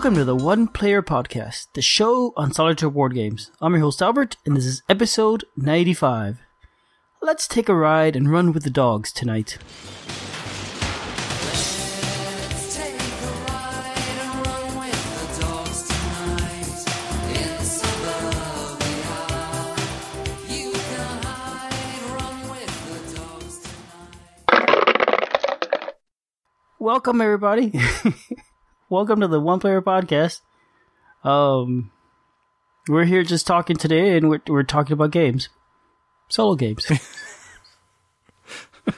Welcome to the One Player Podcast, the show on solitaire board games. I'm your host Albert, and this is episode 95. Let's take a ride and run with the dogs tonight. Welcome everybody. Welcome to the One Player Podcast. Um, we're here just talking today, and we're we're talking about games, solo games.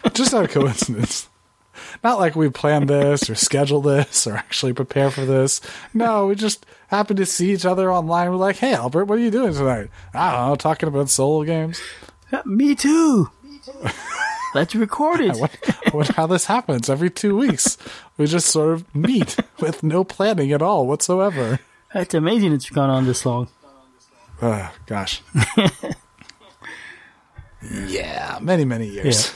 just out of coincidence. Not like we planned this or scheduled this or actually prepare for this. No, we just happened to see each other online. We're like, "Hey, Albert, what are you doing tonight?" I don't know, talking about solo games. Me too. Let's record it. how this happens every two weeks. We just sort of meet with no planning at all whatsoever. That's amazing. It's gone on this long. Uh, gosh. yeah, many many years. Yeah.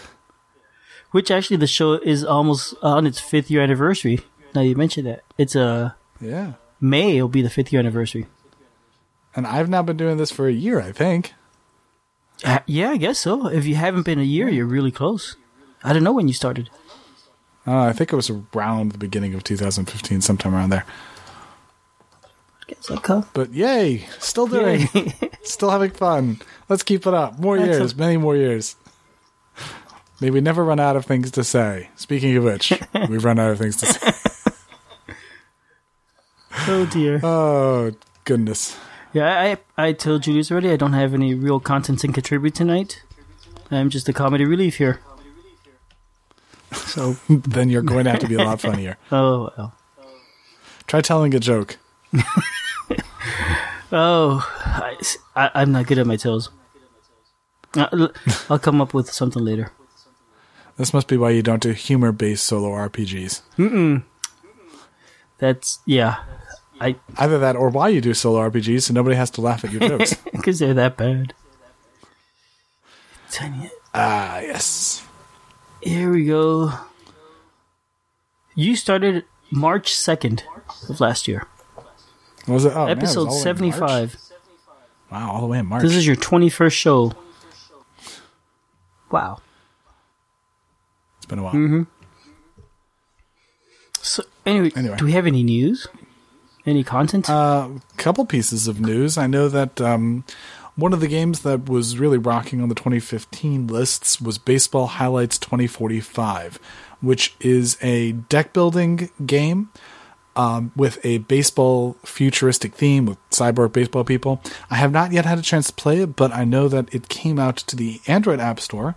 Which actually, the show is almost on its fifth year anniversary. Now you mentioned that it's a uh, yeah May. It'll be the fifth year anniversary. And I've now been doing this for a year, I think. Uh, yeah, I guess so. If you haven't been a year, you're really close. I don't know when you started. Uh, I think it was around the beginning of 2015, sometime around there. Guess I come. But yay, still doing, still having fun. Let's keep it up. More years, many more years. May we never run out of things to say. Speaking of which, we've run out of things to say. oh dear. Oh goodness. Yeah, I I told Julius already. I don't have any real content to contribute tonight. I'm just a comedy relief here. So then you're going to have to be a lot funnier. oh well. Try telling a joke. oh, I, I, am not good at my toes. I'll come up with something later. This must be why you don't do humor-based solo RPGs. Mm-mm. That's yeah. I either that or why you do solo RPGs so nobody has to laugh at your jokes because they're that bad. Ah, yes. Here we go. You started March second of last year. was it? Oh, episode man, seventy-five. Wow, all the way in March. This is your twenty-first show. Wow. It's been a while. Mm-hmm. So anyway, anyway, do we have any news? Any content? A uh, couple pieces of news. I know that um, one of the games that was really rocking on the 2015 lists was Baseball Highlights 2045, which is a deck building game um, with a baseball futuristic theme with cyborg baseball people. I have not yet had a chance to play it, but I know that it came out to the Android App Store.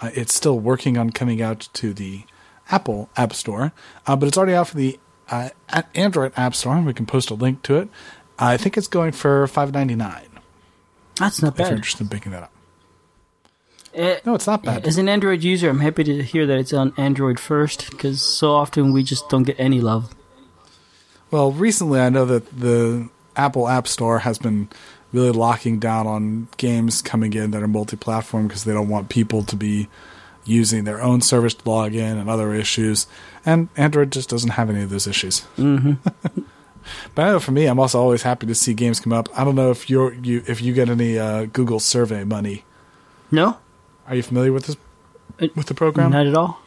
Uh, it's still working on coming out to the Apple App Store, uh, but it's already out for the uh, at Android App Store. We can post a link to it. I think it's going for five ninety nine. That's not bad. If you're interested in picking that up. It, eh, no, it's not bad. As an Android user, I'm happy to hear that it's on Android first because so often we just don't get any love. Well, recently I know that the Apple App Store has been really locking down on games coming in that are multi-platform because they don't want people to be using their own service to log in and other issues. And Android just doesn't have any of those issues. Mm-hmm. but I know for me, I'm also always happy to see games come up. I don't know if you're you if you get any uh, Google survey money. No. Are you familiar with this with the program? Not at all.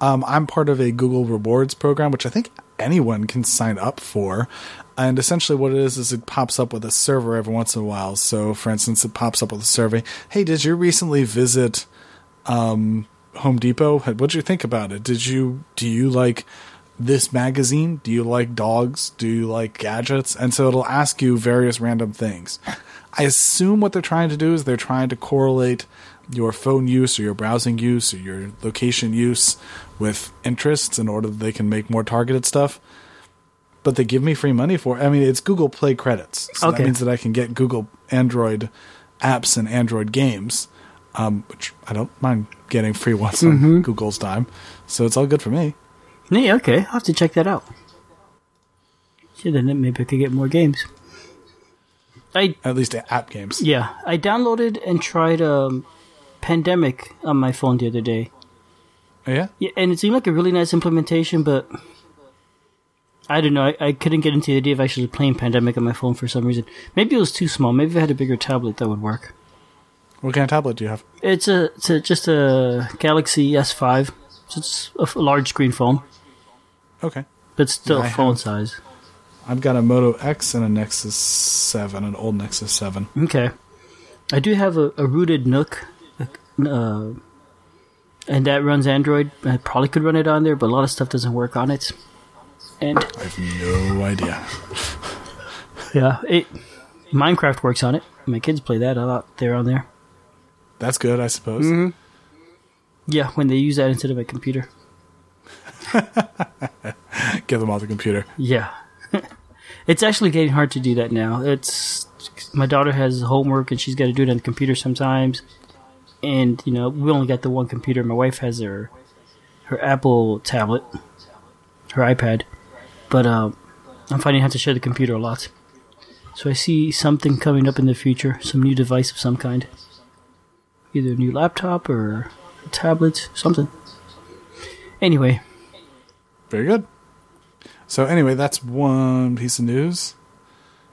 Um, I'm part of a Google Rewards program, which I think anyone can sign up for. And essentially, what it is is it pops up with a server every once in a while. So, for instance, it pops up with a survey. Hey, did you recently visit um, Home Depot? What did you think about it? Did you do you like this magazine? Do you like dogs? Do you like gadgets? And so it'll ask you various random things. I assume what they're trying to do is they're trying to correlate your phone use or your browsing use or your location use with interests in order that they can make more targeted stuff but they give me free money for it. I mean, it's Google Play credits. So okay. that means that I can get Google Android apps and Android games, um, which I don't mind getting free ones mm-hmm. on Google's dime. So it's all good for me. Yeah, okay. I'll have to check that out. So then maybe I could get more games. I At least app games. Yeah. I downloaded and tried um, Pandemic on my phone the other day. Oh, yeah? Yeah, and it seemed like a really nice implementation, but I don't know. I, I couldn't get into the idea of actually playing Pandemic on my phone for some reason. Maybe it was too small. Maybe if I had a bigger tablet, that would work. What kind of tablet do you have? It's a, it's a just a Galaxy S5. So it's a large screen phone, Okay. but still I phone have- size. I've got a Moto X and a Nexus 7, an old Nexus 7. Okay. I do have a, a rooted Nook, uh, and that runs Android. I probably could run it on there, but a lot of stuff doesn't work on it. And I have no idea. yeah, it Minecraft works on it. My kids play that a lot. They're on there. That's good, I suppose. Mm-hmm. Yeah, when they use that instead of a computer. Get them off the computer. Yeah. it's actually getting hard to do that now. It's my daughter has homework and she's got to do it on the computer sometimes. And you know, we only got the one computer. My wife has her her Apple tablet, her iPad. But um, I'm finding I have to share the computer a lot. So I see something coming up in the future, some new device of some kind. Either a new laptop or a tablet, something. Anyway, Very good. So anyway, that's one piece of news.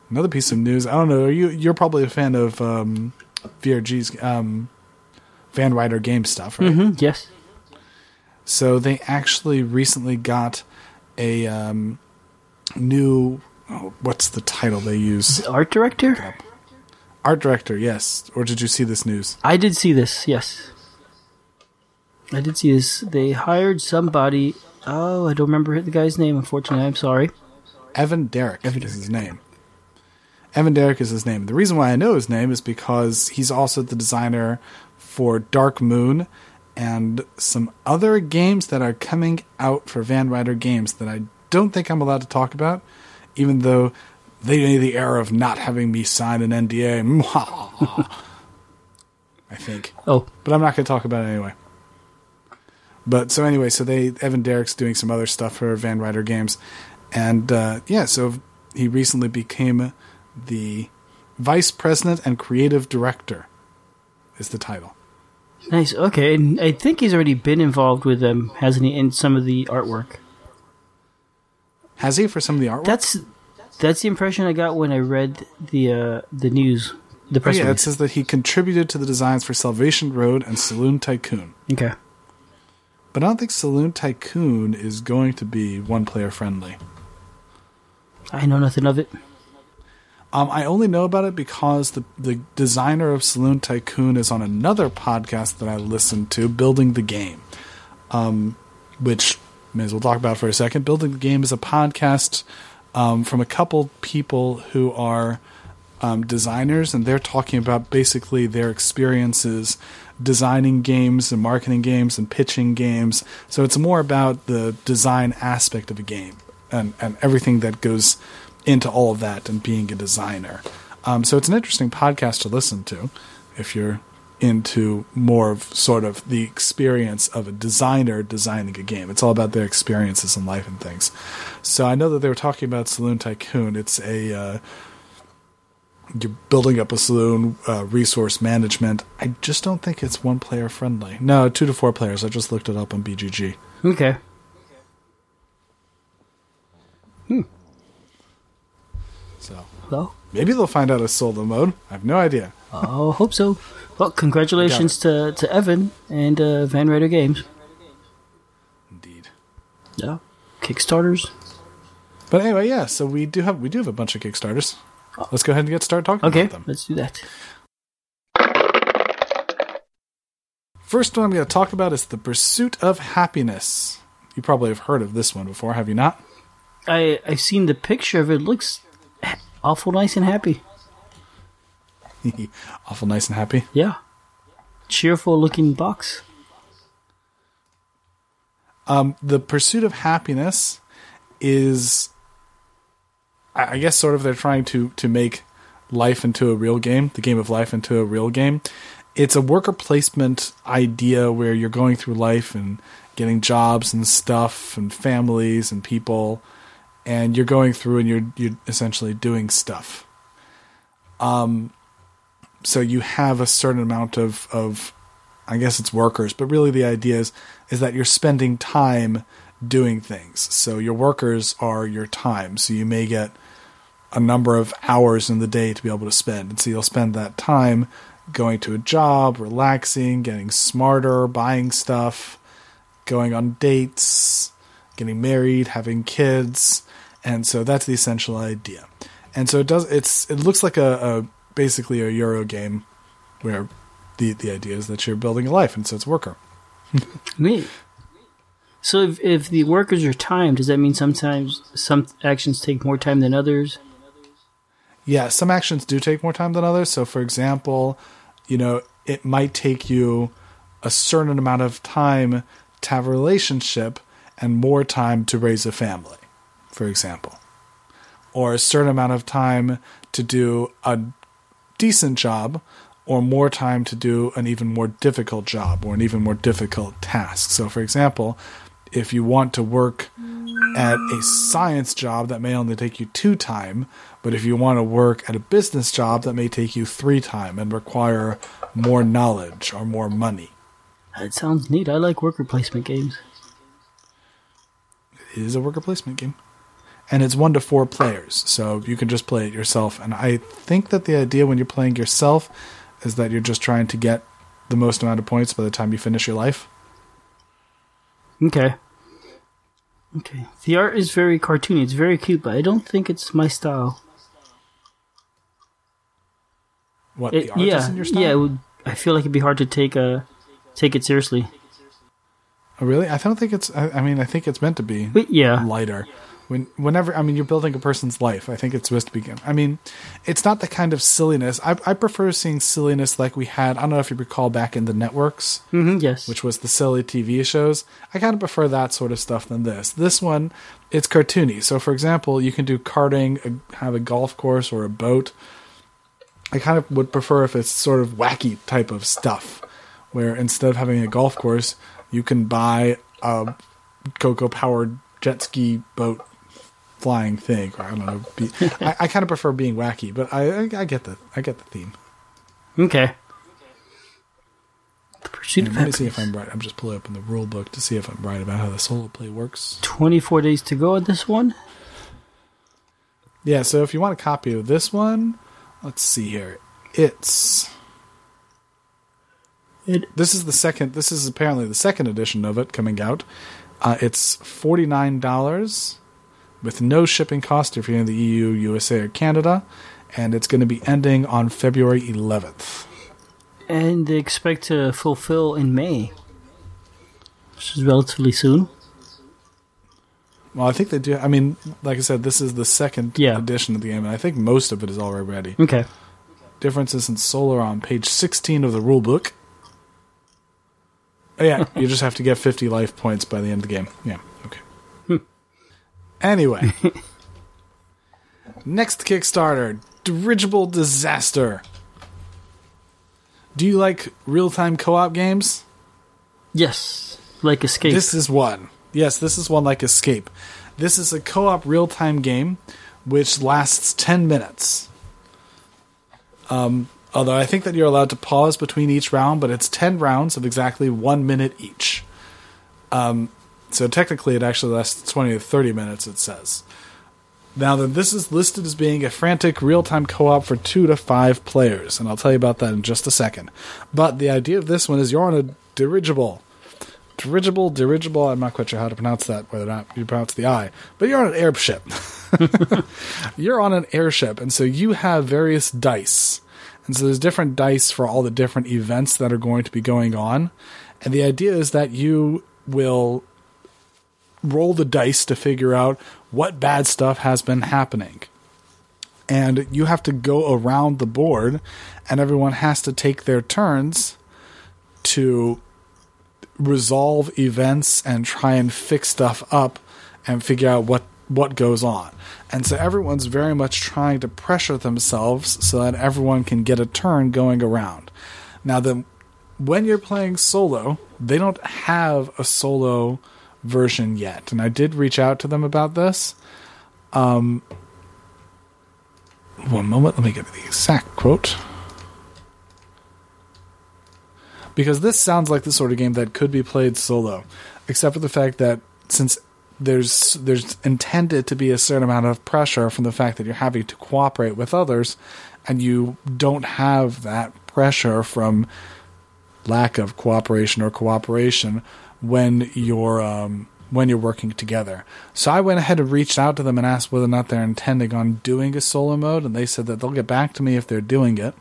Another piece of news. I don't know. You you're probably a fan of um, VRG's um, Van Ryder game stuff, right? hmm yes. So they actually recently got a um, new. Oh, what's the title they use? Art director? Art director. Yes. Or did you see this news? I did see this, yes. I did see this. They hired somebody. Oh, I don't remember the guy's name, unfortunately. I'm sorry. Evan Derrick is his name. Evan Derrick is his name. The reason why I know his name is because he's also the designer for Dark Moon and some other games that are coming out for Van Ryder Games that I don't think I'm allowed to talk about, even though they made the error of not having me sign an NDA. I think. Oh, But I'm not going to talk about it anyway. But so anyway, so they Evan Derrick's doing some other stuff for Van Ryder Games, and uh, yeah, so he recently became the vice president and creative director. Is the title? nice. Okay, and I think he's already been involved with them, hasn't he, in some of the artwork? Has he for some of the artwork? That's that's the impression I got when I read the uh, the news, the Oh, press yeah, it says that he contributed to the designs for Salvation Road and Saloon Tycoon. Okay. But I don't think Saloon Tycoon is going to be one player friendly. I know nothing of it. Um, I only know about it because the the designer of Saloon Tycoon is on another podcast that I listen to, Building the Game, um, which may as well talk about for a second. Building the Game is a podcast um, from a couple people who are um, designers, and they're talking about basically their experiences designing games and marketing games and pitching games. So it's more about the design aspect of a game and, and everything that goes into all of that and being a designer. Um, so it's an interesting podcast to listen to if you're into more of sort of the experience of a designer designing a game. It's all about their experiences in life and things. So I know that they were talking about Saloon Tycoon. It's a uh, you're building up a saloon, uh, resource management. I just don't think it's one player friendly. No, two to four players. I just looked it up on BGG. Okay. Hmm. So Well, maybe they'll find out a solo mode. I have no idea. I hope so. Well, congratulations to, to Evan and uh, Van Ryder Games. Indeed. Yeah. Kickstarters. But anyway, yeah. So we do have we do have a bunch of Kickstarters. Let's go ahead and get started talking Okay, about them. let's do that. First one I'm going to talk about is the Pursuit of Happiness. You probably have heard of this one before, have you not? I I've seen the picture of it. it looks awful nice and happy. Awful nice and happy. Yeah. Cheerful looking box. Um, the Pursuit of Happiness is, I I guess, sort of they're trying to to make life into a real game, the game of life into a real game. It's a worker placement idea where you're going through life and getting jobs and stuff and families and people, and you're going through and you're you're essentially doing stuff. Um, so you have a certain amount of of I guess it's workers, but really the idea is is that you're spending time doing things. So your workers are your time. So you may get a number of hours in the day to be able to spend. And so you'll spend that time going to a job, relaxing, getting smarter, buying stuff, going on dates, getting married, having kids. And so that's the essential idea. And so it does it's it looks like a, a basically a Euro game where the the idea is that you're building a life and so it's worker. Neat. So if if the workers are timed, does that mean sometimes some actions take more time than others? Yeah, some actions do take more time than others. So, for example, you know, it might take you a certain amount of time to have a relationship and more time to raise a family, for example, or a certain amount of time to do a decent job or more time to do an even more difficult job or an even more difficult task. So, for example, if you want to work at a science job that may only take you two time, but if you want to work at a business job that may take you three time and require more knowledge or more money. That sounds neat. I like worker placement games. It is a worker placement game. And it's one to four players, so you can just play it yourself. And I think that the idea when you're playing yourself is that you're just trying to get the most amount of points by the time you finish your life. Okay. Okay. The art is very cartoony. It's very cute, but I don't think it's my style. What It- the art yeah, is in your style? yeah. It would, I feel like it'd be hard to take uh take it seriously. Oh, really? I don't think it's. I, I mean, I think it's meant to be But yeah, lighter. When whenever I mean, you're building a person's life. I think it's supposed to begin. I mean, it's not the kind of silliness. I, I prefer seeing silliness like we had. I don't know if you recall back in the networks, hmm yes. which was the silly TV shows. I kind of prefer that sort of stuff than this. This one, it's cartoony. So, for example, you can do karting, a, have a golf course or a boat. I kind of would prefer if it's sort of wacky type of stuff, where instead of having a golf course, you can buy a cocoa powered jet ski boat flying thing. Or I don't know. Be, I, I kind of prefer being wacky, but I, I, I get the I get the theme. Okay. The pursuit of Let me see if. I'm right. I'm just pulling up in the rule book to see if I'm right about how the solo play works. Twenty-four days to go on this one. Yeah, so if you want a copy of this one, let's see here. It's It this is the second. This is apparently the second edition of it coming out. Uh, it's forty nine dollars with no shipping cost if you're in the EU, USA, or Canada, and it's going to be ending on February eleventh. and they expect to fulfill in May, which is relatively soon. Well, I think they do. I mean, like I said, this is the second Yeah. edition of the game, and I think most of it is already ready. Okay. Differences in solar on page 16 of the rule book. Oh, yeah, you just have to get 50 life points by the end of the game. Yeah. Anyway. Next Kickstarter Dirigible Disaster. Do you like real time co op games? Yes, like Escape. This is one. Yes, this is one like Escape. This is a co op real time game which lasts 10 minutes. Um, although I think that you're allowed to pause between each round, but it's 10 rounds of exactly one minute each. Um, so technically, it actually lasts 20 to 30 minutes, it says. Now, that this is listed as being a frantic real time co op for two to five players, and I'll tell you about that in just a second. But the idea of this one is you're on a dirigible dirigible, dirigible. I'm not quite sure how to pronounce that, whether or not you pronounce the I, but you're on an airship. you're on an airship, and so you have various dice. And so there's different dice for all the different events that are going to be going on. And the idea is that you will roll the dice to figure out what bad stuff has been happening. And you have to go around the board, and everyone has to take their turns to resolve events and try and fix stuff up and figure out what what goes on. And so everyone's very much trying to pressure themselves so that everyone can get a turn going around. Now the when you're playing solo, they don't have a solo version yet. And I did reach out to them about this. Um one moment, let me get the exact quote because this sounds like the sort of game that could be played solo, except for the fact that since there's there's intended to be a certain amount of pressure from the fact that you're having to cooperate with others, and you don't have that pressure from lack of cooperation or cooperation when you're um, when you're working together. So I went ahead and reached out to them and asked whether or not they're intending on doing a solo mode, and they said that they'll get back to me if they're doing it.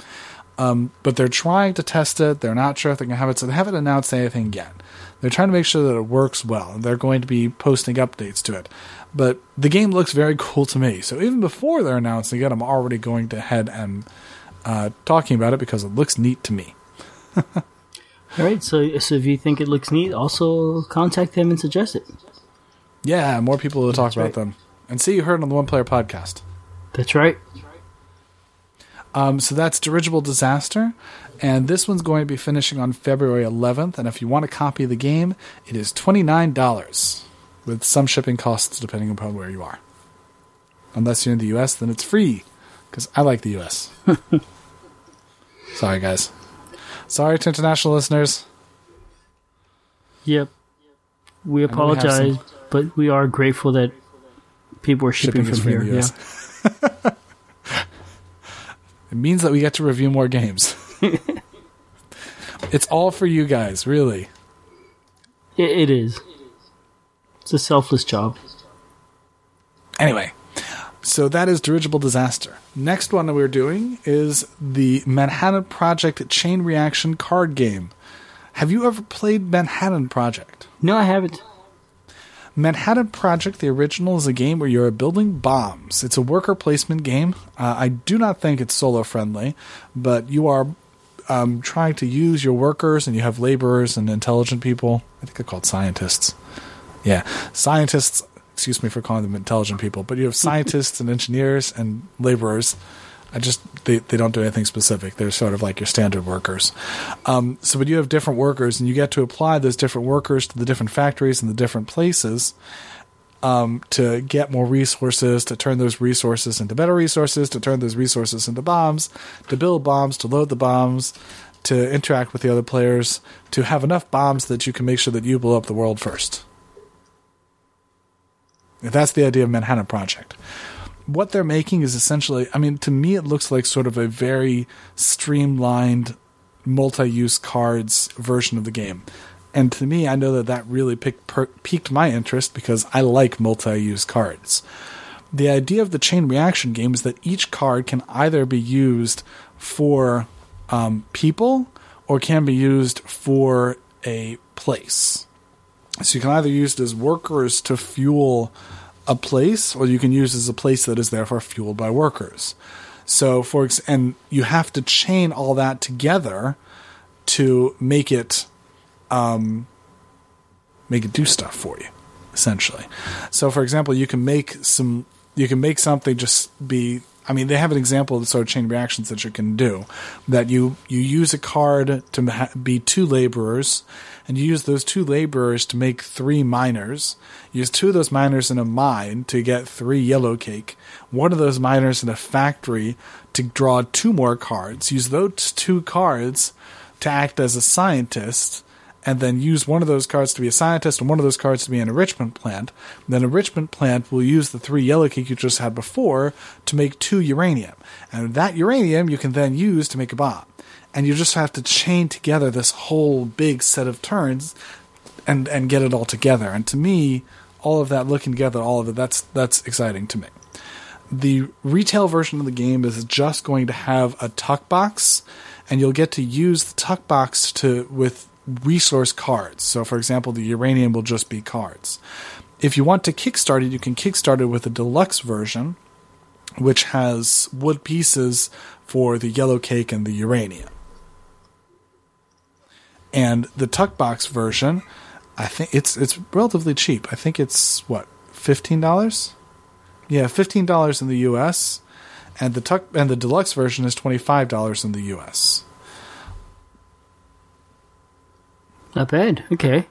Um, but they're trying to test it. They're not sure if they can have it, so they haven't announced anything yet. They're trying to make sure that it works well. They're going to be posting updates to it. But the game looks very cool to me. So even before they're announcing it, I'm already going to head and uh, talking about it because it looks neat to me. All right, so so if you think it looks neat, also contact them and suggest it. Yeah, more people will talk That's about right. them. And see you heard on the One Player Podcast. That's right. Um, so that's Dirigible Disaster, and this one's going to be finishing on February 11th. And if you want a copy of the game, it is $29 with some shipping costs depending upon where you are. Unless you're in the US, then it's free because I like the US. Sorry, guys. Sorry to international listeners. Yep. We we apologize, some- but we are grateful that people are shipping, Shipping from here. the Yeah. It means that we get to review more games. it's all for you guys, really. It is. It's a selfless job. Anyway, so that is Dirigible Disaster. Next one that we're doing is the Manhattan Project Chain Reaction card game. Have you ever played Manhattan Project? No, I haven't. Manhattan Project, the original, is a game where you're building bombs. It's a worker placement game. Uh, I do not think it's solo friendly, but you are um, trying to use your workers, and you have laborers and intelligent people. I think they're called scientists. Yeah, scientists. Excuse me for calling them intelligent people, but you have scientists and engineers and laborers. I just they, they don't do anything specific. They're sort of like your standard workers. Um, so, but you have different workers, and you get to apply those different workers to the different factories and the different places um, to get more resources, to turn those resources into better resources, to turn those resources into bombs, to build bombs, to load the bombs, to interact with the other players, to have enough bombs that you can make sure that you blow up the world first. That's the idea of Manhattan Project. What they're making is essentially, I mean, to me, it looks like sort of a very streamlined, multi use cards version of the game. And to me, I know that that really picked, per, piqued my interest because I like multi use cards. The idea of the chain reaction game is that each card can either be used for um, people or can be used for a place. So you can either use it as workers to fuel a place, or you can use it as a place that is therefore fueled by workers. So for ex- and you have to chain all that together to make it um, make it do stuff for you, essentially. So for example, you can make some you can make something just be I mean, they have an example of the sort of chain reactions that you can do. That you you use a card to be two laborers, and you use those two laborers to make three miners. Use two of those miners in a mine to get three yellow cake. One of those miners in a factory to draw two more cards. Use those two cards to act as a scientist and then use one of those cards to be a scientist and one of those cards to be an enrichment plant. Then enrichment plant will use the three yellow cake you just had before to make two uranium. And that uranium you can then use to make a bomb. And you just have to chain together this whole big set of turns and, and get it all together. And to me, all of that looking together, all of it, that's that's exciting to me. The retail version of the game is just going to have a tuck box, and you'll get to use the tuck box to with resource cards. So, for example, the uranium will just be cards. If you want to kickstart it, you can kickstart it with a deluxe version, which has wood pieces for the yellow cake and the uranium. And the tuck box version, I think it's it's relatively cheap. I think it's what fifteen dollars. Yeah, fifteen dollars in the U.S. and the tuck and the deluxe version is twenty five dollars in the U.S. Not bad. Okay.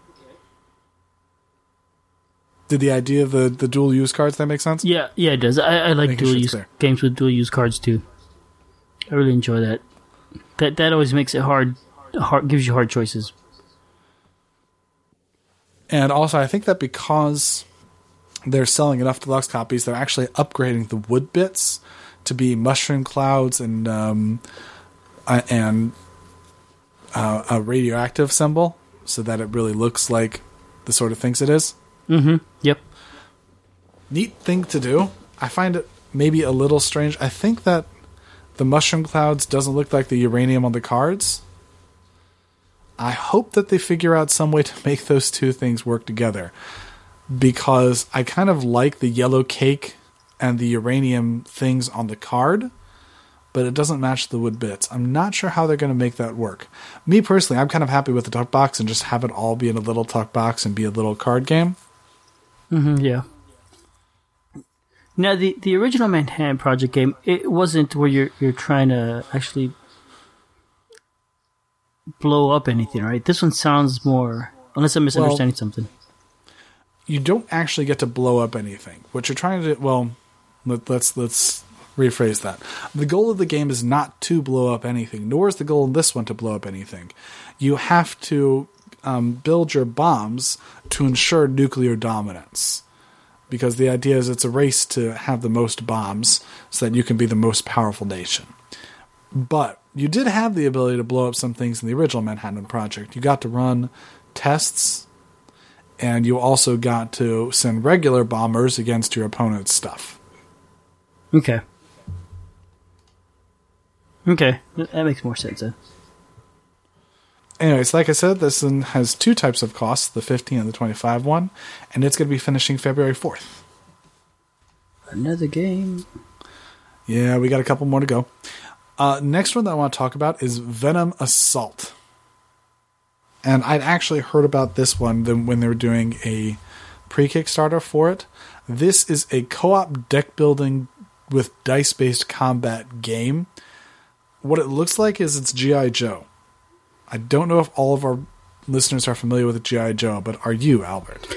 Did the idea of the, the dual use cards that make sense? Yeah, yeah, it does. I, I like Making dual sure use clear. games with dual use cards too. I really enjoy that. That that always makes it hard. Hard gives you hard choices. And also, I think that because they're selling enough deluxe copies. They're actually upgrading the wood bits to be mushroom clouds and um, and uh, a radioactive symbol, so that it really looks like the sort of things it is. Mm-hmm. Yep. Neat thing to do. I find it maybe a little strange. I think that the mushroom clouds doesn't look like the uranium on the cards. I hope that they figure out some way to make those two things work together because I kind of like the yellow cake and the uranium things on the card, but it doesn't match the wood bits. I'm not sure how they're going to make that work. Me personally, I'm kind of happy with the tuck box and just have it all be in a little tuck box and be a little card game. Mm-hmm, yeah. Now the the original Manhattan Project game, it wasn't where you're you're trying to actually blow up anything, right? This one sounds more unless I'm misunderstanding well, something. You don't actually get to blow up anything. What you're trying to well, let, let's let's rephrase that. The goal of the game is not to blow up anything, nor is the goal in this one to blow up anything. You have to um, build your bombs to ensure nuclear dominance. Because the idea is it's a race to have the most bombs so that you can be the most powerful nation. But you did have the ability to blow up some things in the original Manhattan Project. You got to run tests, and you also got to send regular bombers against your opponent's stuff. Okay. Okay, that makes more sense then. Anyways, like I said, this one has two types of costs the fifteen and the 25 one, and it's going to be finishing February 4th. Another game. Yeah, we got a couple more to go. Uh, next one that I want to talk about is Venom Assault. And I'd actually heard about this one when they were doing a pre Kickstarter for it. This is a co op deck building with dice based combat game. What it looks like is it's G.I. Joe. I don't know if all of our listeners are familiar with G.I. Joe, but are you, Albert?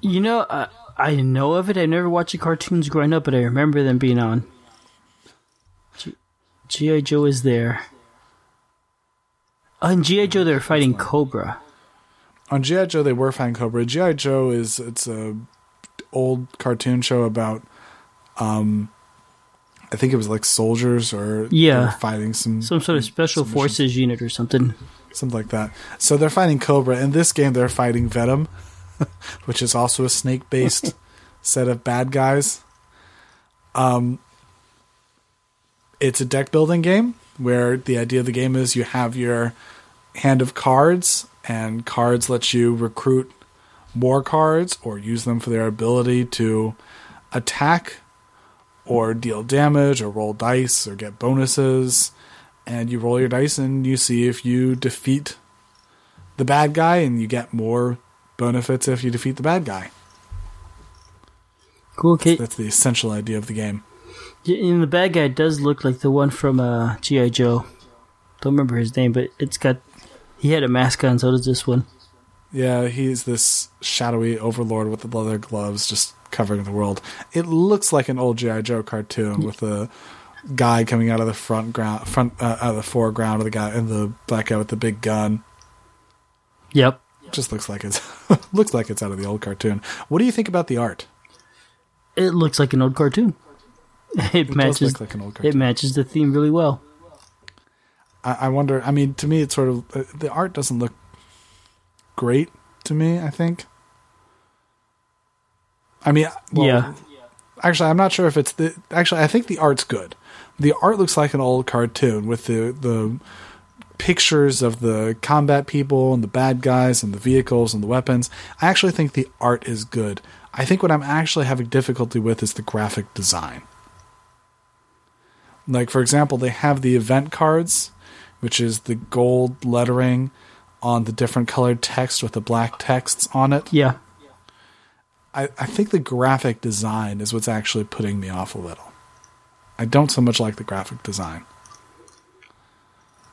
You know, uh, I know of it. I never watched the cartoons growing up, but I remember them being on. G.I. Joe is there. On G.I. Joe, they're fighting Cobra. On G.I. Joe, they were fighting Cobra. G.I. Joe is it's a old cartoon show about um I think it was like soldiers or yeah fighting some some sort of special forces unit or something something like that. So they're fighting Cobra. In this game, they're fighting Venom, which is also a snake based set of bad guys. Um, it's a deck building game where the idea of the game is you have your hand of cards, and cards let you recruit more cards or use them for their ability to attack or deal damage or roll dice or get bonuses. And you roll your dice and you see if you defeat the bad guy, and you get more benefits if you defeat the bad guy. Cool. Okay. That's the essential idea of the game. And the bad guy does look like the one from uh, GI Joe. Don't remember his name, but it's got he had a mask on. So does this one. Yeah, he's this shadowy overlord with the leather gloves, just covering the world. It looks like an old GI Joe cartoon with a guy coming out of the front ground, front uh, out of the foreground of the guy and the black guy with the big gun. Yep, just looks like it's looks like it's out of the old cartoon. What do you think about the art? It looks like an old cartoon. It, it matches. Like it matches the theme really well. I, I, wonder. I mean, to me, it's sort of uh, the art doesn't look great to me. I think. I mean, well, yeah. Actually, I'm not sure if it's the. Actually, I think the art's good. The art looks like an old cartoon with the the pictures of the combat people and the bad guys and the vehicles and the weapons. I actually think the art is good. I think what I'm actually having difficulty with is the graphic design. Like, for example, they have the event cards, which is the gold lettering on the different colored text with the black texts on it. Yeah. I, I think the graphic design is what's actually putting me off a little. I don't so much like the graphic design.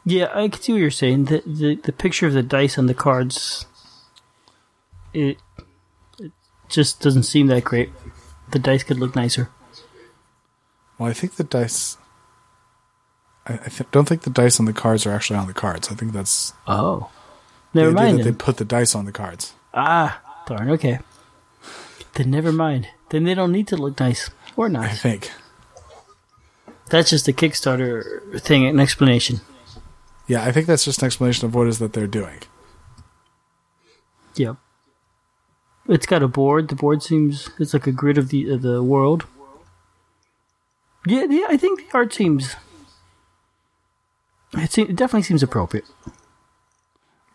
Yeah, I can see what you're saying. The the, the picture of the dice on the cards it, it just doesn't seem that great. The dice could look nicer. Well, I think the dice I, I th- don't think the dice on the cards are actually on the cards. I think that's oh, never mind. That they put the dice on the cards. Ah, darn. Okay, then never mind. then they don't need to look nice or I nice. think. That's just a Kickstarter thing, an explanation. Yeah, I think that's just an explanation of what it is that they're doing. Yep. It's got a board. The board seems it's like a grid of the of the world. Yeah, yeah. I think the art seems. It, seem, it definitely seems appropriate.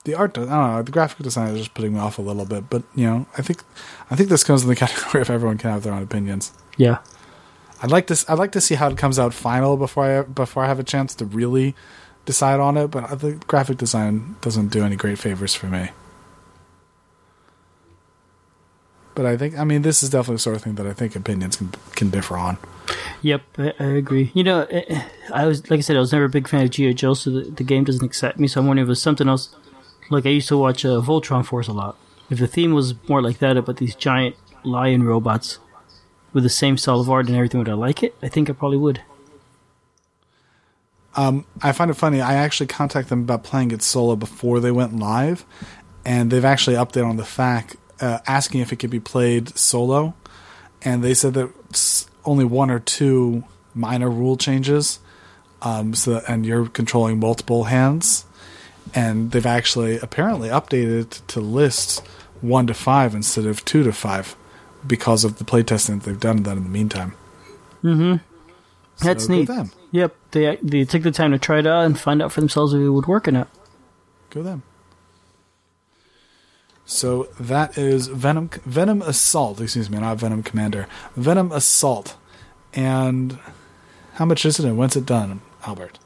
The art, I don't know, the graphic design is just putting me off a little bit, but you know, I think, I think this comes in the category of everyone can have their own opinions. Yeah. I'd like to, I'd like to see how it comes out final before I, before I have a chance to really decide on it. But the graphic design doesn't do any great favors for me. But I think, I mean, this is definitely the sort of thing that I think opinions can can differ on. Yep, I, I agree. You know, eh, eh, I was like I said, I was never a big fan of GI Joe, so the, the game doesn't excite me. So I'm wondering if it's something else. Like I used to watch uh, Voltron Force a lot. If the theme was more like that, about these giant lion robots with the same style of art and everything, would I like it? I think I probably would. Um, I find it funny. I actually contacted them about playing it solo before they went live, and they've actually updated on the fact uh, asking if it could be played solo, and they said that only one or two minor rule changes. Um, so that, and you're controlling multiple hands, and they've actually apparently updated to list one to five instead of two to five because of the playtesting that they've done that in the meantime. That's So go neat. them. Yep, they they took the time to try it out and find out for themselves if it would work or not. Go them. So that is Venom Venom Assault, excuse me, not Venom Commander. Venom Assault. And how much is it and when's it done, Albert?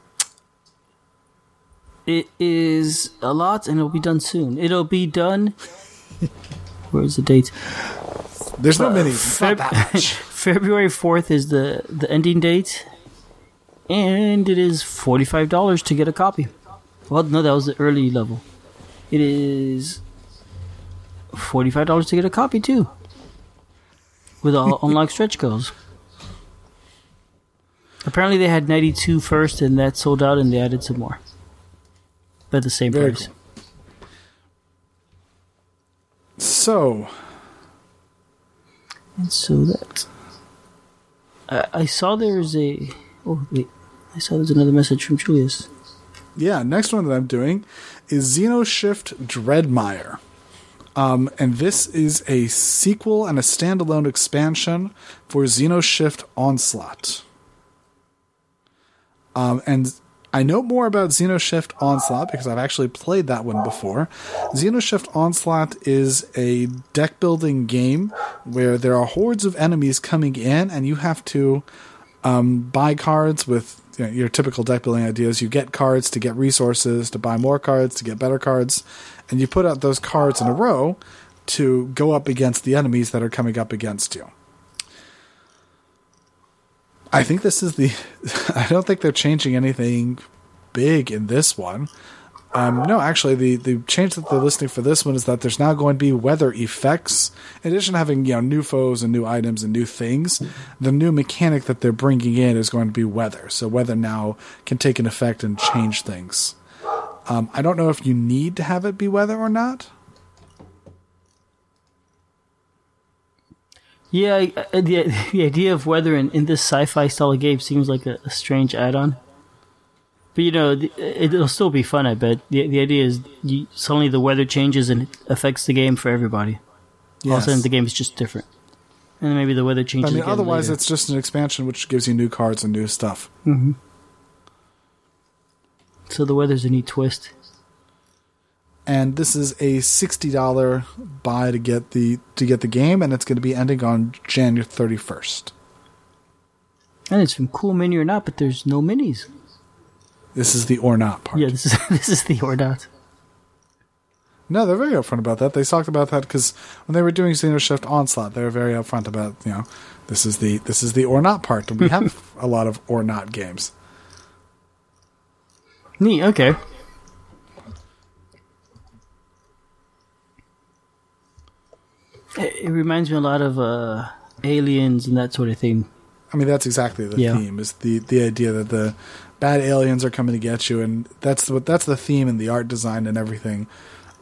It is a lot, and it'll be done soon. It'll be done. Where's the date? There's Uh, not Feb- that much. February fourth is the the ending date, and it is forty five dollars to get a copy. Well, no, that was the early level. It is forty five dollars to get a copy too, with all unlocked stretch goals. Apparently, they had 92 first, and that sold out, and they added some more. But the same Very price. cool. So And so that. I, I saw there's a. Oh, wait. I saw there's another message from Julius. yeah, next one that I'm doing is Xenoshyft Dreadmire. Um, and this is a sequel and a standalone expansion for Xenoshyft Onslaught. Um, and I know more about Xenoshyft Onslaught because I've actually played that one before. Xenoshyft Onslaught is a deck building game where there are hordes of enemies coming in, and you have to um, buy cards with you know, your typical deck building ideas. You get cards to get resources, to buy more cards, to get better cards, and you put out those cards in a row to go up against the enemies that are coming up against you. I think this is the. I don't think they're changing anything big in this one. Um, no, actually, the, the change that they're listing for this one is that there's now going to be weather effects. In addition to having you know new foes and new items and new things, the new mechanic that they're bringing in is going to be weather. So weather now can take an effect and change things. Um, I don't know if you need to have it be weather or not. Yeah, I- I- the, the idea of weather in, in this sci fi style of game seems like a, a strange add on. But you know, the, uh, it'll still be fun, I bet. The, the idea is you, suddenly the weather changes and it affects the game for everybody. All of a sudden, the game is just different. And then maybe the weather changes I mean, otherwise, later. it's just an expansion which gives you new cards and new stuff. Mm-hmm. So the weather's a neat twist. and this is a sixty dollar buy to get the to get the game, and it's going to be ending on January thirty first. And it's from Cool Mini or not, but there's no minis. This is the or not part. Yeah, this is this is the or not. No, they're very upfront about that. They talked about that because when they were doing Xenoshyft Onslaught, they were very upfront about you know this is the this is the or not part, and we have a lot of or not games. Neat. Okay. It, it reminds me a lot of uh, aliens and that sort of thing. I mean, that's exactly the Yeah. theme is the the idea that the bad aliens are coming to get you, and that's what that's the theme and the art design and everything.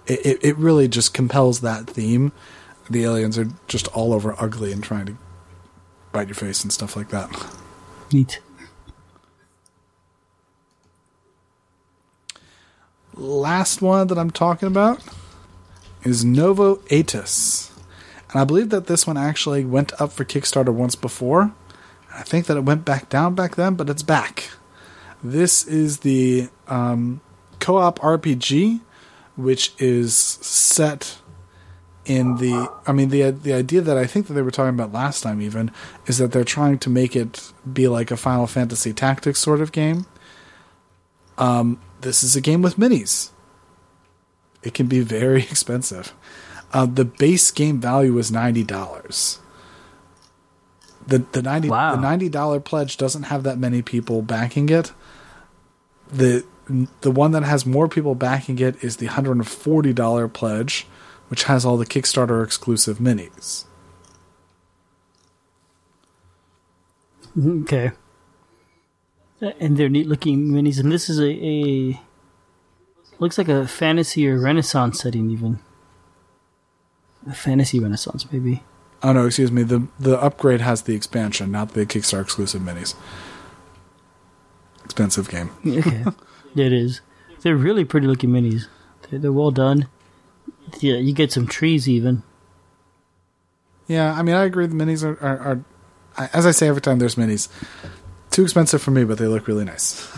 It, it it really just compels that theme. The aliens are just all over ugly and trying to bite your face and stuff like that. Neat. Last one that I'm talking about is Nova Aetas. And I believe that this one actually went up for Kickstarter once before. I think that it went back down back then, but it's back. This is the um, co op RPG, which is set in the. I mean, the the idea that I think that they were talking about last time even is that they're trying to make it be like a Final Fantasy Tactics sort of game. Um, this is a game with minis. It can be very expensive. Uh, the base game value was ninety dollars. The the ninety Wow. the ninety dollar pledge doesn't have that many people backing it. The the one that has more people backing it is the hundred and forty dollar pledge, which has all the Kickstarter exclusive minis. Okay. And they're neat looking minis, and this is a, a looks like a fantasy or renaissance setting, even a fantasy renaissance, maybe. Oh no, excuse me. The the upgrade has the expansion, not the Kickstarter exclusive minis. Expensive game. Okay, it is. They're really pretty looking minis. They're, they're well done. Yeah, you get some trees even. Yeah, I mean, I agree. The minis are, are, are as I say every time there's minis, too expensive for me, but they look really nice.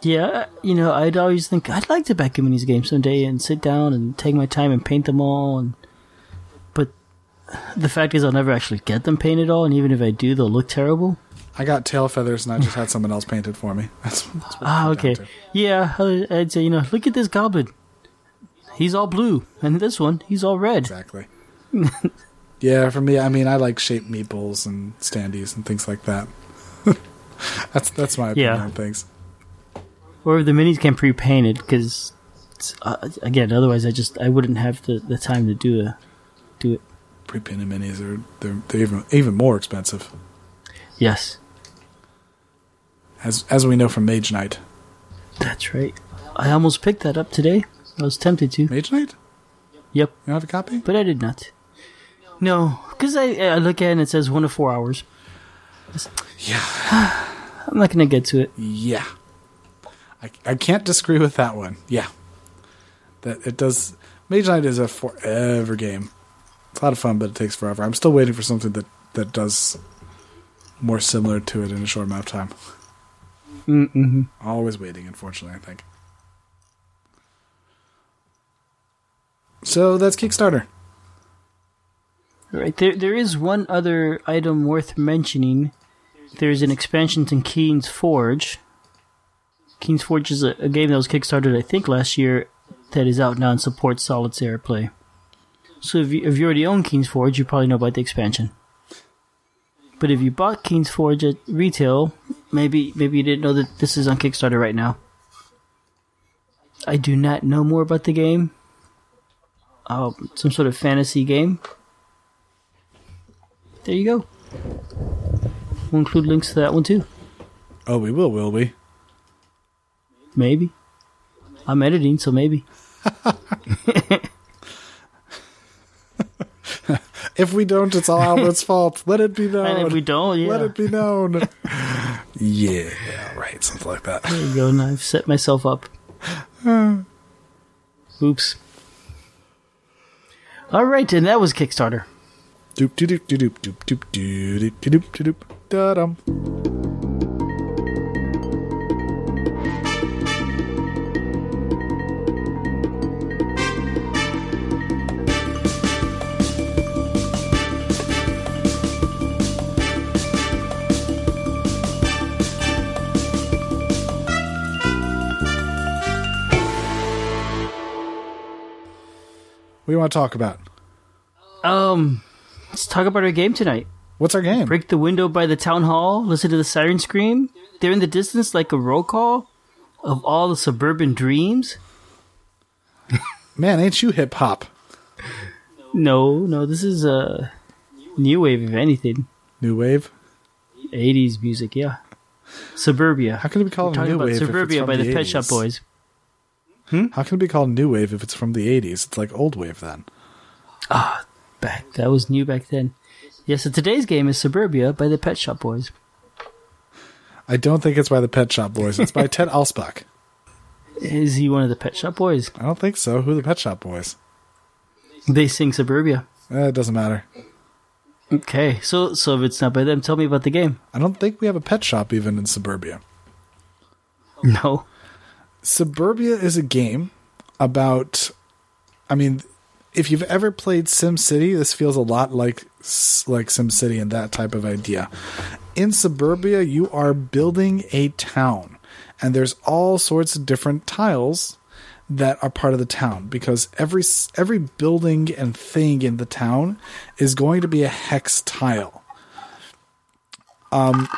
Yeah, you know, I'd always think I'd like to back a minis game someday and sit down and take my time and paint them all. And but the fact is, I'll never actually get them painted all, and even if I do, they'll look terrible. I got tail feathers, and I just had someone else paint it for me. That's, that's what Ah, okay. Yeah, I'd say, you know, look at this goblin. He's all blue, and this one, he's all red. Exactly. yeah, for me, I mean, I like shaped meeples and standees and things like that. that's that's my opinion Yeah. on things. Or the minis can pre-painted, because uh, again, otherwise, I just I wouldn't have the, the time to do a do it. Pre-painted minis are they're, they're even even more expensive, Yes, as as we know from Mage Knight. that's right. I almost picked that up today. I was tempted to. Mage Knight, Yep, you have a copy? but I did not. No, because I, I look at it and it says one to four hours. Yeah, I'm not gonna get to it. yeah. I I can't disagree with that one. Yeah, that it does. Mage Knight is a forever game. It's a lot of fun, but it takes forever. I'm still waiting for something that that does more similar to it in a short amount of time. Mm-hmm. Always waiting, unfortunately, I think. So that's Kickstarter. Right there, there is one other item worth mentioning. There's an expansion to King's Forge. King's Forge is a, a game that was kickstarted, I think, last year. That is out now and supports solitaire play. So if you, if you already own King's Forge, you probably know about the expansion. But if you bought King's Forge at retail, maybe maybe you didn't know that this is on Kickstarter right now. I do not know more about the game. Uh, some sort of fantasy game. There you go. We'll include links to that one too. Oh, we will, will we? Maybe. I'm editing, so maybe. If we don't, it's all Albert's fault. Let it be known. And if we don't, yeah. Let it be known. yeah, right, something like that. There you go. and I've set myself up. Oops. All right, and that was Kickstarter. Doop doop doop doop doop doop doop doop doop doop want to talk about? Um, let's talk about our game tonight. What's our game? Break the window by the town hall. Listen to the siren scream. They're in the distance like a roll call of all the suburban dreams. Man, ain't you hip hop? No, no, this is a new wave, if anything. New wave? 80s music, yeah. Suburbia. How can it be called Talking new about wave? if it's Suburbia from by the, the Pet Shop 80s? Boys. Hmm? How can it be called new wave if it's from the 80s? It's like old wave then. Ah, Back that was new back then. Yes, so today's game is Suburbia by the Pet Shop Boys. I don't think it's by the Pet Shop Boys. It's by Ted Alspach. Is he one of the Pet Shop Boys? I don't think so. Who are the Pet Shop Boys? They sing Suburbia. Eh, it doesn't matter. Okay, so so if it's not by them, tell me about the game. I don't think we have a pet shop even in Suburbia. No. Suburbia is a game about. I mean, if you've ever played SimCity, this feels a lot like like SimCity and that type of idea. In Suburbia, you are building a town, and there's all sorts of different tiles that are part of the town because every every building and thing in the town is going to be a hex tile. Um,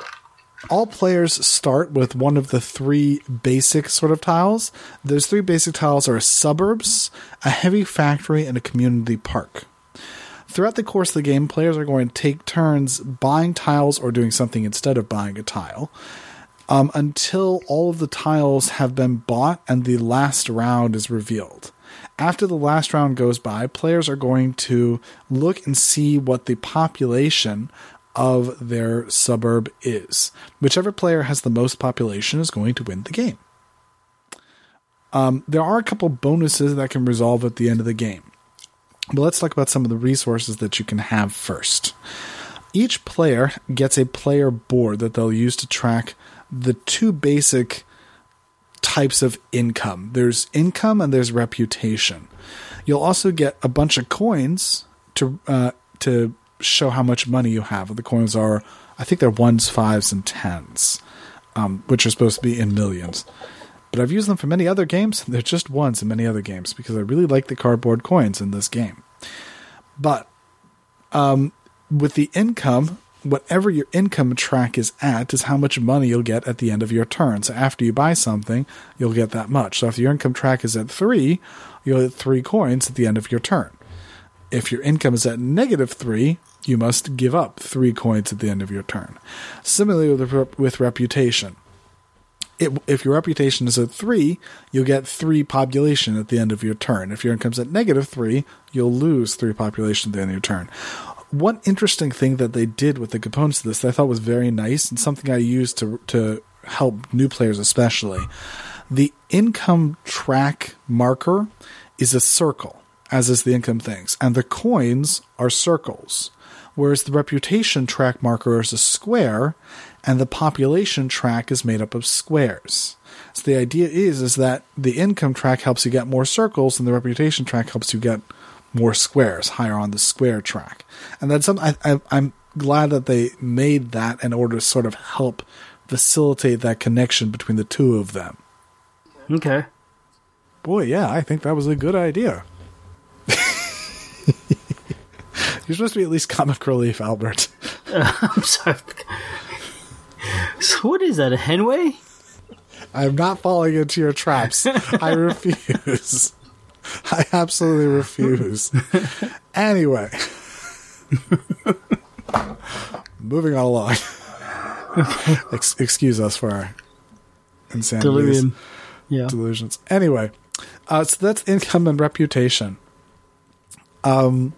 all players start with one of the three basic sort of tiles. Those three basic tiles are suburbs, a heavy factory, and a community park. Throughout the course of the game, players are going to take turns buying tiles or doing something instead of buying a tile um, until all of the tiles have been bought and the last round is revealed. After the last round goes by, players are going to look and see what the population of their suburb is. Whichever player has the most population is going to win the game. Um, there are a couple bonuses that can resolve at the end of the game. But let's talk about some of the resources that you can have first. Each player gets a player board that they'll use to track the two basic types of income there's income and there's reputation. You'll also get a bunch of coins to uh, to show how much money you have. The coins are, I think they're ones, fives, and tens, um, which are supposed to be in millions. But I've used them for many other games. They're just ones in many other games because I really like the cardboard coins in this game. But um, with the income, whatever your income track is at is how much money you'll get at the end of your turn. So after you buy something, you'll get that much. So if your income track is at three, you'll get three coins at the end of your turn. If your income is at negative three, you must give up three coins at the end of your turn. Similarly with, with reputation. It, if your reputation is at three, you'll get three population at the end of your turn. If your income's at negative three, you'll lose three population at the end of your turn one interesting thing that they did with the components of this that I thought was very nice and something I use to to help new players especially. The income track marker is a circle, as is the income things, and the coins are circles. Whereas the reputation track marker is a square, and the population track is made up of squares. So the idea is is that the income track helps you get more circles, and the reputation track helps you get more squares, higher on the square track. And that's something I, I, I'm glad that they made that in order to sort of help facilitate that connection between the two of them. Okay. Boy, yeah, I think that was a good idea. You're supposed to be at least comic relief, Albert. Uh, I'm sorry. So what is that? A Henway? I'm not falling into your traps. I refuse. I absolutely refuse. anyway, moving on along. Ex- excuse us for our insanity. Delirium. Yeah. delusions. Anyway, uh, so that's income and reputation. Um.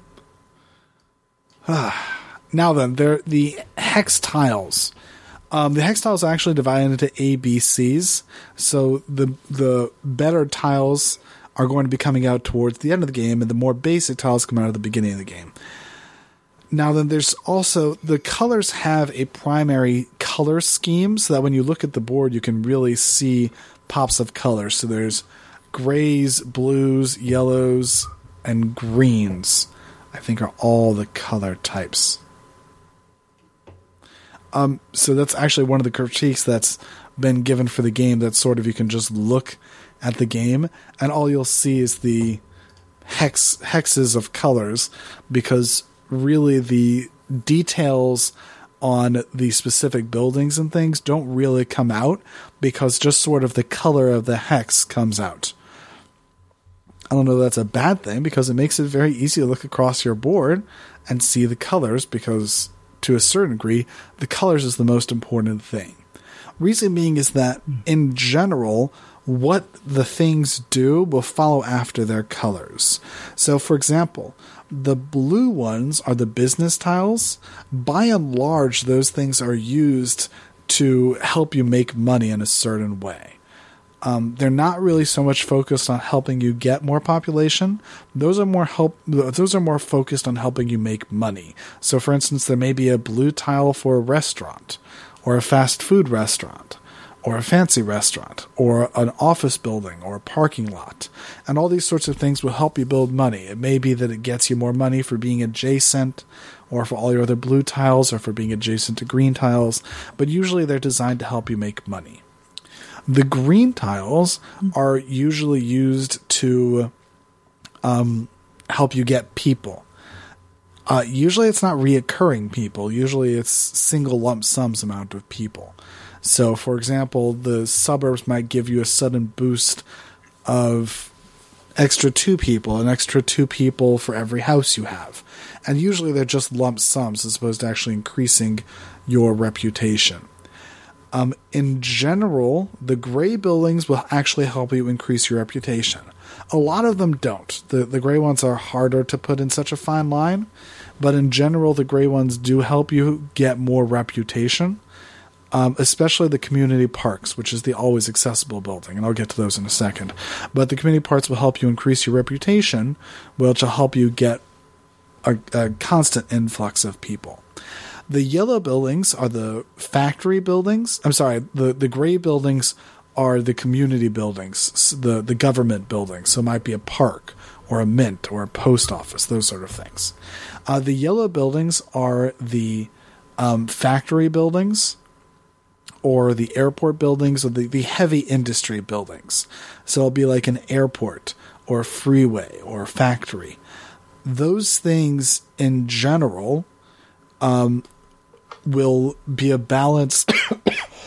now then, there the hex tiles. Um, the hex tiles are actually divided into A, B, C's. So the the better tiles are going to be coming out towards the end of the game, and the more basic tiles come out at the beginning of the game. Now, then, there's also the colors have a primary color scheme so that when you look at the board, you can really see pops of color. So there's grays, blues, yellows, and greens, I think, are all the color types. Um, so that's actually one of the critiques that's been given for the game that sort of you can just look at the game, and all you'll see is the hex hexes of colors because really the details on the specific buildings and things don't really come out because just sort of the color of the hex comes out. I don't know that's a bad thing because it makes it very easy to look across your board and see the colors because to a certain degree the colors is the most important thing. Reason being is that in general what the things do will follow after their colors. So, for example, the blue ones are the business tiles. By and large, those things are used to help you make money in a certain way. Um, they're not really so much focused on helping you get more population. Those are more help. Those are more focused on helping you make money. So, for instance, there may be a blue tile for a restaurant, or a fast food restaurant, or a fancy restaurant, or an office building, or a parking lot, and all these sorts of things will help you build money. It may be that it gets you more money for being adjacent, or for all your other blue tiles, or for being adjacent to green tiles. But usually, they're designed to help you make money. The green tiles are usually used to um, help you get people. Uh, usually it's not reoccurring people. Usually it's single lump sums amount of people. So, for example, the suburbs might give you a sudden boost of extra two people, an extra two people for every house you have. And usually they're just lump sums as opposed to actually increasing your reputation. Um, in general, the gray buildings will actually help you increase your reputation. A lot of them don't. The the gray ones are harder to put in such a fine line, but in general, the gray ones do help you get more reputation. Um, especially the community parks, which is the always accessible building, and I'll get to those in a second. But the community parks will help you increase your reputation, which will help you get a, a constant influx of people. The yellow buildings are the factory buildings. I'm sorry, the, the gray buildings are the community buildings, the, the government buildings. So it might be a park or a mint or a post office, those sort of things. Uh, the yellow buildings are the um, factory buildings or the airport buildings or the, the heavy industry buildings. So it'll be like an airport or freeway or factory. Those things in general um, will be a balance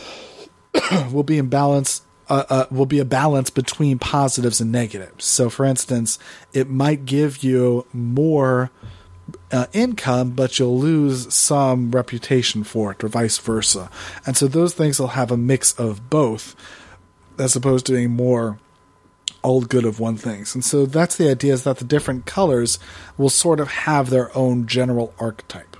will be in balance uh, uh, will be a balance between positives and negatives. So, for instance, it might give you more uh, income, but you'll lose some reputation for it, or vice versa. And so, those things will have a mix of both, as opposed to being more all good of one things. And so, that's the idea: is that the different colors will sort of have their own general archetype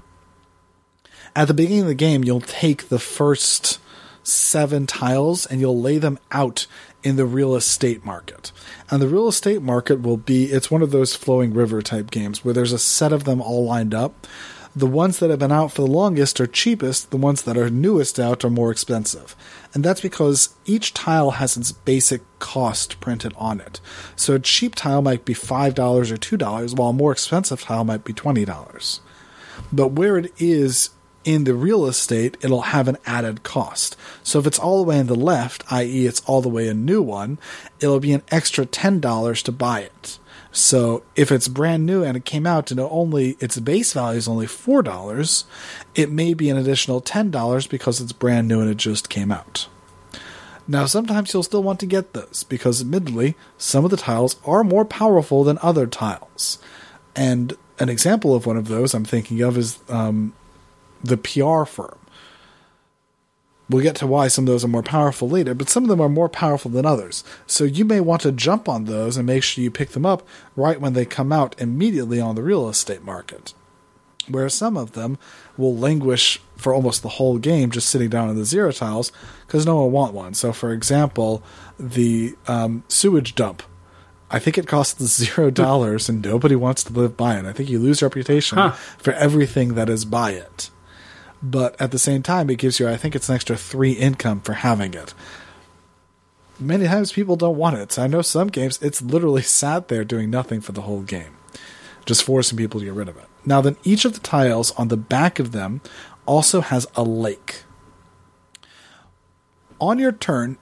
at the beginning of the game, you'll take the first seven tiles and you'll lay them out in the real estate market. And the real estate market will be it's one of those flowing river type games where there's a set of them all lined up. The ones that have been out for the longest are cheapest, the ones that are newest out are more expensive. And that's because each tile has its basic cost printed on it. So a cheap tile might be $5 or $2, while a more expensive tile might be $20. But where it is in the real estate, it'll have an added cost. So if it's all the way in the left, i.e., it's all the way a new one, it'll be an extra $10 to buy it. So if it's brand new and it came out and only its base value is only four dollars, it may be an additional ten dollars because it's brand new and it just came out. Now sometimes you'll still want to get those because admittedly some of the tiles are more powerful than other tiles. And an example of one of those I'm thinking of is um, the PR firm. We'll get to why some of those are more powerful later, but some of them are more powerful than others. So you may want to jump on those and make sure you pick them up right when they come out immediately on the real estate market. Whereas some of them will languish for almost the whole game just sitting down in the zero tiles because no one will want one. So, for example, the um, sewage dump I think it costs zero dollars and nobody wants to live by it. I think you lose reputation huh. for everything that is by it but at the same time, it gives you, I think it's an extra three income for having it. Many times people don't want it. So I know some games, it's literally sat there doing nothing for the whole game, just forcing people to get rid of it. Now, then, each of the tiles on the back of them also has a lake. On your turn,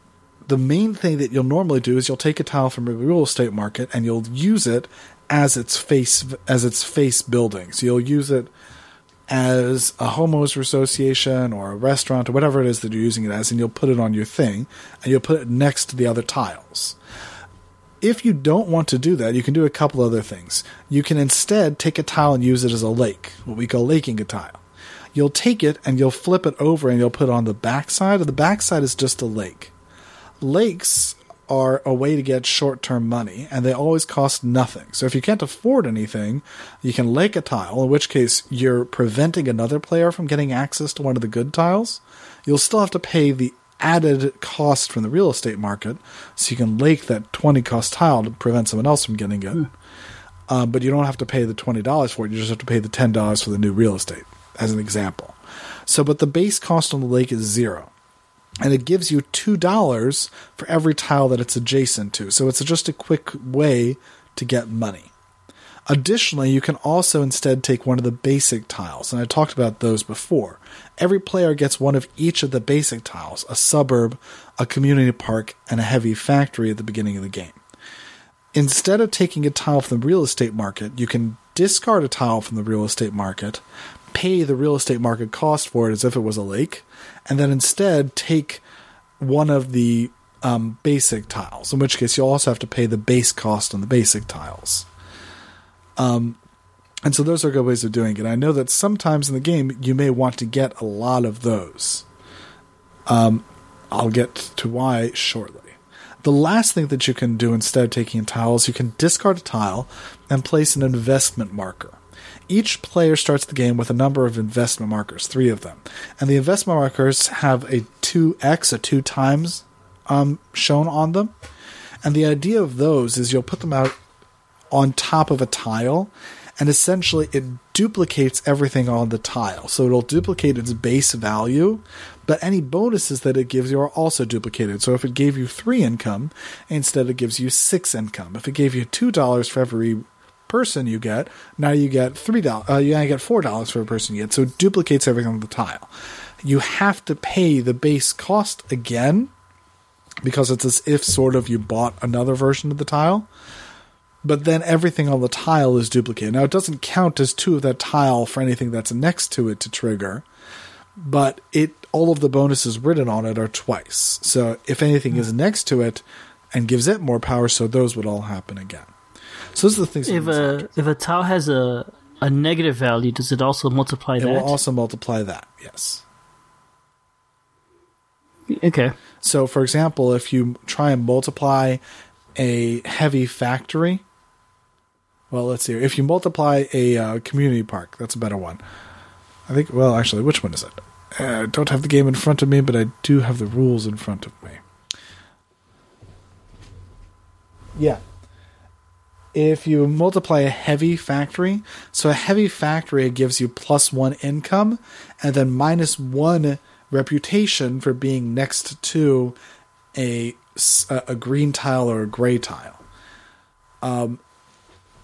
the main thing that you'll normally do is you'll take a tile from a real estate market and you'll use it as its face as its face building. So you'll use it as a homeowners association or a restaurant or whatever it is that you're using it as, and you'll put it on your thing and you'll put it next to the other tiles. If you don't want to do that, you can do a couple other things. You can instead take a tile and use it as a lake, what we call laking a tile. You'll take it and you'll flip it over and you'll put it on the backside, the backside is just a lake. Lakes are a way to get short term money, and they always cost nothing. So if you can't afford anything, you can lake a tile, in which case you're preventing another player from getting access to one of the good tiles. You'll still have to pay the added cost from the real estate market, so you can lake that 20 cost tile to prevent someone else from getting it. Uh, but you don't have to pay the $20 for it, you just have to pay the $10 for the new real estate, as an example. So, but the base cost on the lake is zero and it gives you two dollars for every tile that it's adjacent to. So it's just a quick way to get money. Additionally, you can also instead take one of the basic tiles, and I talked about those before. Every player gets one of each of the basic tiles a suburb, a community park, and a heavy factory at the beginning of the game. Instead of taking a tile from the real estate market, you can discard a tile from the real estate market, pay the real estate market cost for it as if it was a lake, and then instead take one of the um, basic tiles, in which case you also have to pay the base cost on the basic tiles. Um, and so those are good ways of doing it. I know that sometimes in the game you may want to get a lot of those. Um, I'll get to why shortly. The last thing that you can do instead of taking a tiles, you can discard a tile and place an investment marker. Each player starts the game with a number of investment markers, three of them. And the investment markers have a 2x, a 2 times um, shown on them. And the idea of those is you'll put them out on top of a tile, and essentially it duplicates everything on the tile. So it'll duplicate its base value, but any bonuses that it gives you are also duplicated. So if it gave you three income, instead it gives you six income. If it gave you two dollars for every person you get, now you get three dollars. Uh, you get four dollars for a person you get. So it duplicates everything on the tile. You have to pay the base cost again because it's as if sort of you bought another version of the tile but then everything on the tile is duplicated. Now it doesn't count as two of that tile for anything that's next to it to trigger, but it all of the bonuses written on it are twice. So if anything is next to it and gives it more power, so those would all happen again. So those are the things. If a if a tile has a a negative value, does it also multiply it that? will also multiply that. Yes. okay. So, for example, if you try and multiply a heavy factory, well, let's see. If you multiply a uh, community park, that's a better one. I think. Well, actually, which one is it? Uh, I don't have the game in front of me, but I do have the rules in front of me. Yeah. If you multiply a heavy factory, so a heavy factory gives you plus one income and then minus one reputation for being next to a, a green tile or a gray tile. Um,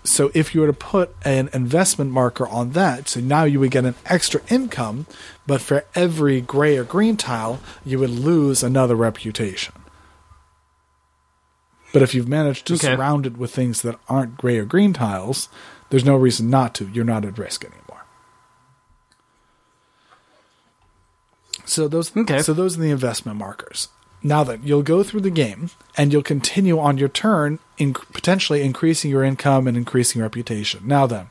so if you were to put an investment marker on that, so now you would get an extra income, but for every gray or green tile, you would lose another reputation. But if you've managed to Okay. surround it with things that aren't gray or green tiles, there's no reason not to. You're not at risk anymore. So those Okay. so those are the investment markers. Now then, you'll go through the game and you'll continue on your turn, in, potentially increasing your income and increasing reputation. Now then,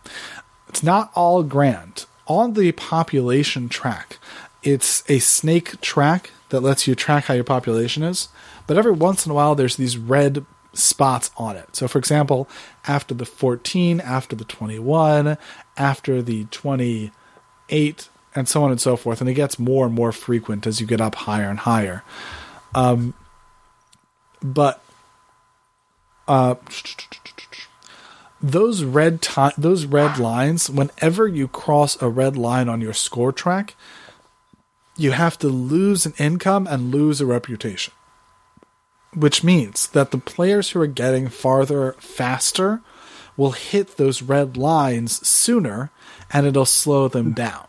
it's not all grand. On the population track, it's a snake track that lets you track how your population is. But every once in a while, there's these red spots on it. So, for example, after the 14, after the 21, after the 28, and so on and so forth. And it gets more and more frequent as you get up higher and higher. Um, but uh, those red ti- those red lines, whenever you cross a red line on your score track, you have to lose an income and lose a reputation. Which means that the players who are getting farther faster will hit those red lines sooner and it'll slow them hmm. down.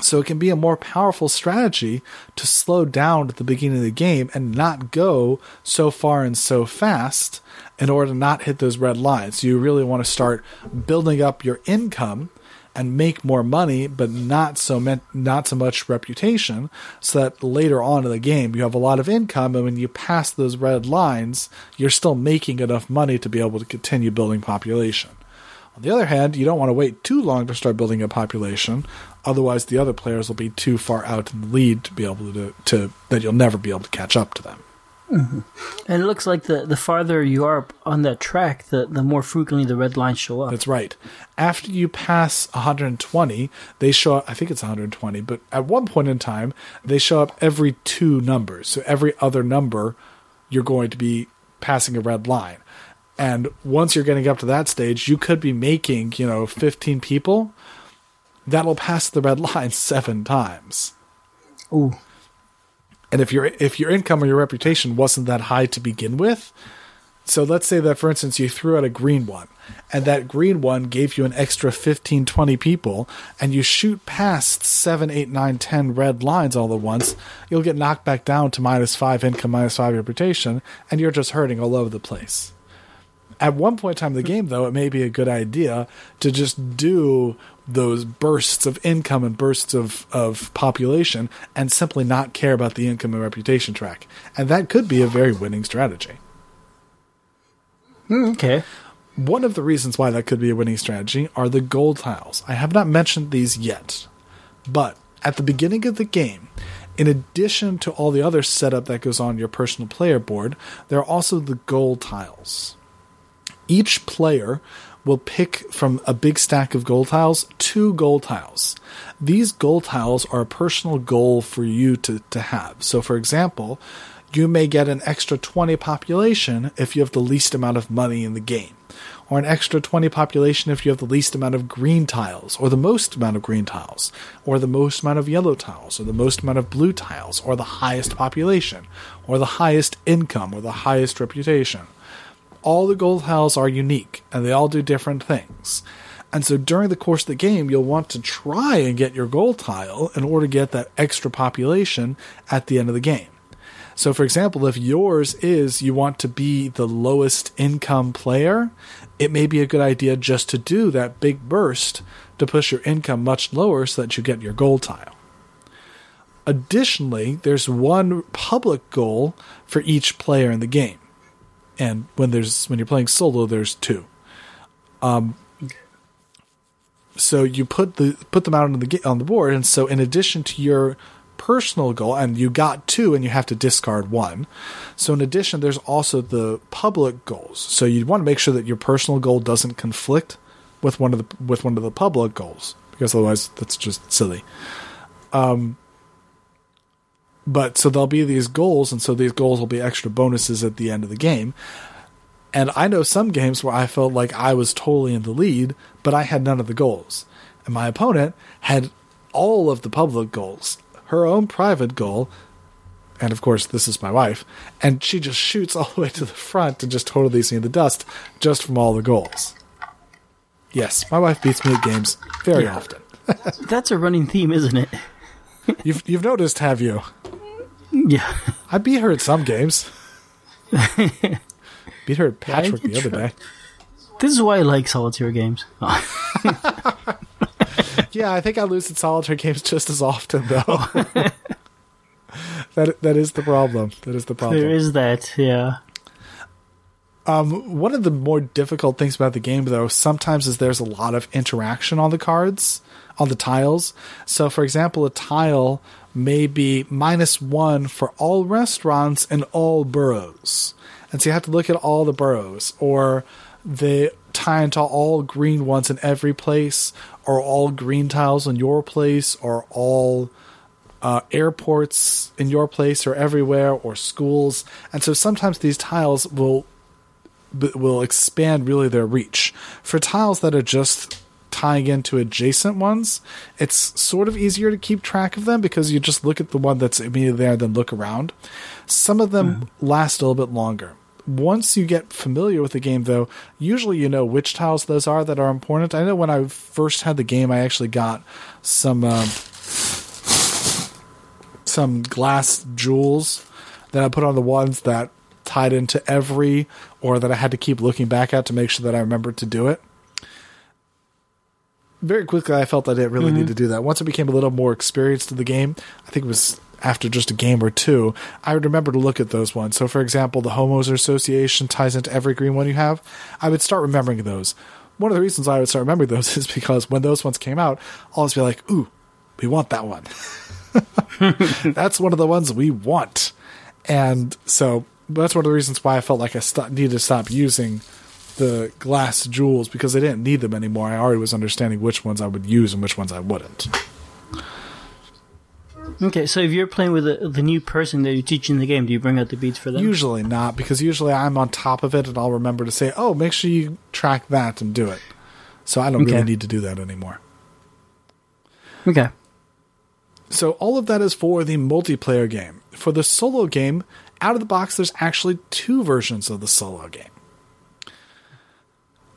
So it can be a more powerful strategy to slow down at the beginning of the game and not go so far and so fast in order to not hit those red lines. You really want to start building up your income and make more money, but not so not so much reputation, so that later on in the game you have a lot of income, and when you pass those red lines, you're still making enough money to be able to continue building population. On the other hand, you don't want to wait too long to start building a population, otherwise the other players will be too far out in the lead to be able to, to that you'll never be able to catch up to them. Mm-hmm. And it looks like the, the farther you are on that track, the, the more frequently the red lines show up. That's right. After you pass 120, they show up, I think it's 120, but at one point in time, they show up every two numbers. So every other number, you're going to be passing a red line. And once you're getting up to that stage, you could be making, you know, 15 people. That'll pass the red line seven times. Ooh. And if your if your income or your reputation wasn't that high to begin with, so let's say that for instance you threw out a green one and that green one gave you an extra 15 20 people and you shoot past 7 8 9 10 red lines all at once you'll get knocked back down to minus 5 income minus 5 reputation and you're just hurting all over the place. At one point in time in the game though it may be a good idea to just do those bursts of income and bursts of, of population and simply not care about the income and reputation track and that could be a very winning strategy Mm, okay. one of the reasons why that could be a winning strategy are the gold tiles. I have not mentioned these yet, but at the beginning of the game, in addition to all the other setup that goes on your personal player board, there are also the gold tiles. Each player will pick from a big stack of gold tiles two gold tiles. These gold tiles are a personal goal for you to, to have. So, for example, you may get an extra 20 population if you have the least amount of money in the game, or an extra 20 population if you have the least amount of green tiles, or the most amount of green tiles, or the most amount of yellow tiles, or the most amount of blue tiles, or the highest population, or the highest income, or the highest reputation. All the gold tiles are unique, and they all do different things. And so during the course of the game, you'll want to try and get your gold tile in order to get that extra population at the end of the game. So, for example, if yours is you want to be the lowest income player, it may be a good idea just to do that big burst to push your income much lower so that you get your gold tile. Additionally, there's one public goal for each player in the game. And when there's when you're playing solo, there's two. Um, so you put the put them out on the on the board, and so in addition to your personal goal, and you got two, and you have to discard one. So in addition, there's also the public goals. So you want to make sure that your personal goal doesn't conflict with one of the with one of the public goals, because otherwise that's just silly. Um, but so there'll be these goals, and so these goals will be extra bonuses at the end of the game. And I know some games where I felt like I was totally in the lead, but I had none of the goals. And my opponent had all of the public goals, her own private goal, and of course, this is my wife, and she just shoots all the way to the front and just totally leaves me in the dust just from all the goals. Yes, my wife beats me at games very Yeah. often. That's a running theme, isn't it? You've, you've noticed, have you? Yeah. I beat her at some games. beat her at Patchwork you the other try. day. This is why I like solitaire games. Yeah, I think I lose at solitaire games just as often, though. that that is the problem. That is the problem. there is that, yeah. Um, one of the more difficult things about the game, though, sometimes is there's a lot of interaction on the cards, on the tiles. So, for example, a tile may be minus one for all restaurants in all boroughs. And so you have to look at all the boroughs, or they tie into all green ones in every place, or all green tiles in your place, or all uh, airports in your place or everywhere, or schools. And so sometimes these tiles will will expand really their reach. For tiles that are just tying into adjacent ones, it's sort of easier to keep track of them because you just look at the one that's immediately there, and then look around. Some of them last a little bit longer. Once you get familiar with the game, though, usually you know which tiles those are that are important. I know when I first had the game, I actually got some um, some glass jewels that I put on the ones that tied into every or that I had to keep looking back at to make sure that I remembered to do it. Very quickly, I felt I didn't really need mm-hmm. to do that. Once I became a little more experienced in the game, I think it was after just a game or two, I would remember to look at those ones. So, for example, the Homeowners Association ties into every green one you have. I would start remembering those. One of the reasons I would start remembering those is because when those ones came out, I'll always be like, ooh, we want that one. That's one of the ones we want. And so that's one of the reasons why I felt like I st- needed to stop using the glass jewels because I didn't need them anymore. I already was understanding which ones I would use and which ones I wouldn't. Okay, so if you're playing with the, the new person that you're teaching the game, do you bring out the beads for them? Usually not, because usually I'm on top of it and I'll remember to say, oh, make sure you track that and do it. So I don't Okay. really need to do that anymore. Okay. So all of that is for the multiplayer game. For the solo game, out of the box, there's actually two versions of the solo game.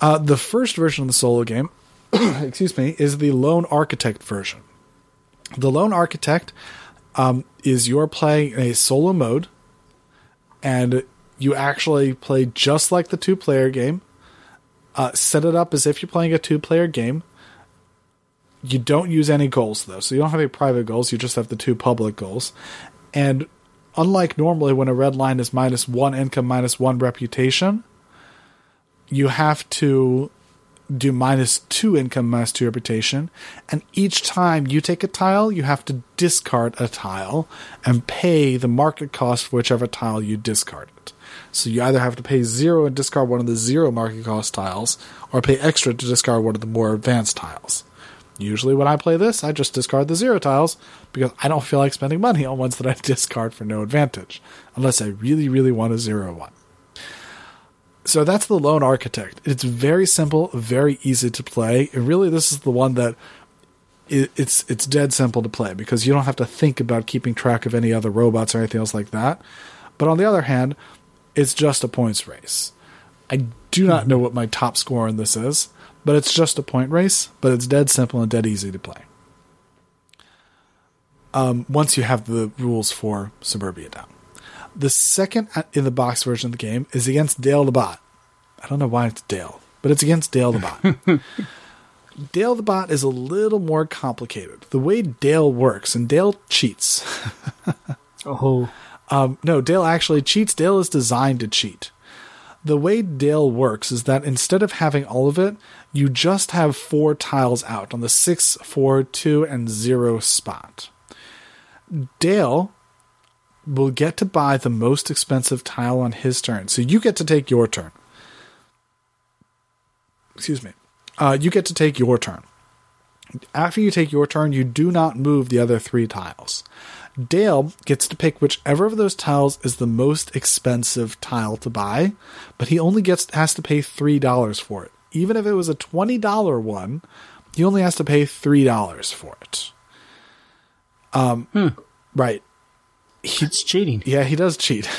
Uh, the first version of the solo game, excuse me, is the Lone Architect version. The Lone Architect um, is you're playing in a solo mode, and you actually play just like the two player game. Uh, set it up as if you're playing a two player game. You don't use any goals though, so you don't have any private goals. You just have the two public goals. And unlike normally when a red line is minus one income, minus one reputation, you have to do minus two income, minus two reputation. And each time you take a tile, you have to discard a tile and pay the market cost for whichever tile you discarded. So you either have to pay zero and discard one of the zero market cost tiles, or pay extra to discard one of the more advanced tiles. Usually, when I play this, I just discard the zero tiles because I don't feel like spending money on ones that I discard for no advantage, unless I really, really want a zero one. So that's the Lone Architect. It's very simple, very easy to play, and really, this is the one that it, it's it's dead simple to play because you don't have to think about keeping track of any other robots or anything else like that. But on the other hand, it's just a points race. I do not know what my top score in this is, but it's just a point race, but it's dead simple and dead easy to play. Um, once you have the rules for Suburbia down. The second in the box version of the game is against Dale the Bot. I don't know why it's Dale, but it's against Dale the Bot. Dale the Bot is a little more complicated. The way Dale works, and Dale cheats. Oh, Um, no, Dale actually cheats. Dale is designed to cheat. The way Dale works is that instead of having all of it, you just have four tiles out on the six, four, two, and zero spot. Dale will get to buy the most expensive tile on his turn. So you get to take your turn. Excuse me. Uh, you get to take your turn. After you take your turn, you do not move the other three tiles. Dale gets to pick whichever of those tiles is the most expensive tile to buy, but he only gets has to pay three dollars for it. Even if it was a twenty dollar one, he only has to pay three dollars for it. Um, right. It's cheating. Yeah, he does cheat.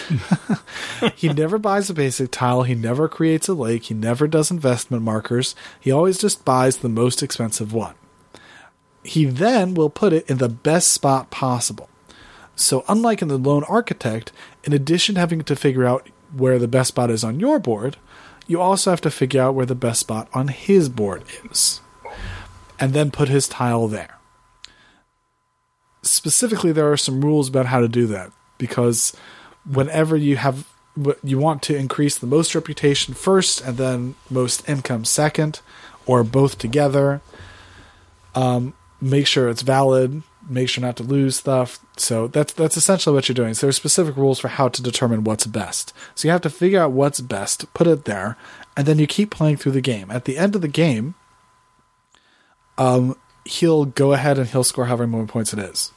he never buys a basic tile. He never creates a lake. He never does investment markers. He always just buys the most expensive one. He then will put it in the best spot possible. So, unlike in the Lone Architect, in addition to having to figure out where the best spot is on your board, you also have to figure out where the best spot on his board is. And then put his tile there specifically there are some rules about how to do that because whenever you have you want to increase the most reputation first and then most income second or both together um, make sure it's valid make sure not to lose stuff. So that's that's essentially what you're doing. So there's specific rules for how to determine what's best. So you have to figure out what's best put it there and then you keep playing through the game. At the end of the game um, he'll go ahead and he'll score however many points it is.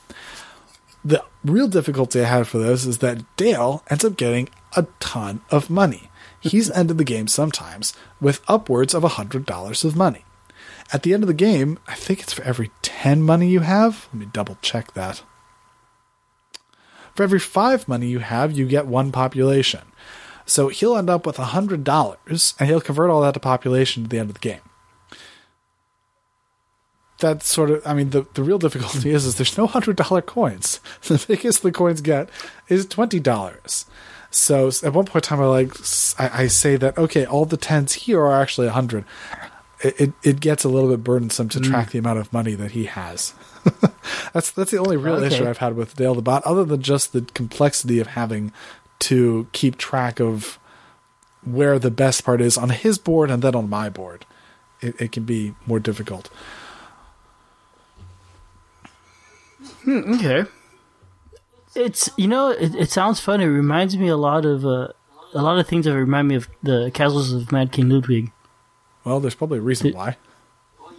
The real difficulty I have for this is that Dale ends up getting a ton of money. He's ended the game sometimes with upwards of $100 of money. At the end of the game, I think it's for every 10 money you have. Let me double check that. For every 5 money you have, you get one population. So he'll end up with $100 and he'll convert all that to population at the end of the game that's sort of I mean the, the real difficulty is is there's no hundred dollar coins. The biggest the coins get is twenty dollars. So at one point in time I like I, I say that okay, all the tens here are actually a hundred. It, it it gets a little bit burdensome to mm. track the amount of money that he has. that's that's the only real Okay. issue I've had with Dale the Bot, other than just the complexity of having to keep track of where the best part is on his board and then on my board. It, it can be more difficult. Okay. It's you know it, it sounds fun. It reminds me a lot of uh, a lot of things that remind me of the castles of Mad King Ludwig. Well, there's probably a reason It- why.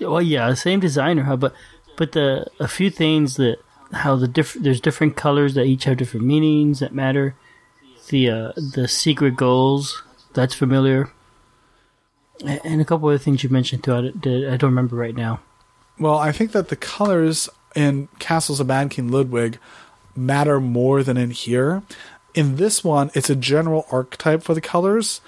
Well, yeah, same designer, huh? But but the a few things that how the diff- there's different colors that each have different meanings that matter. The uh, the secret goals that's familiar, and a couple other things you mentioned too. I, that I don't remember right now. Well, I think that the colors in Castles of Mad King Ludwig matter more than in here. In this one, it's a general archetype for the colors,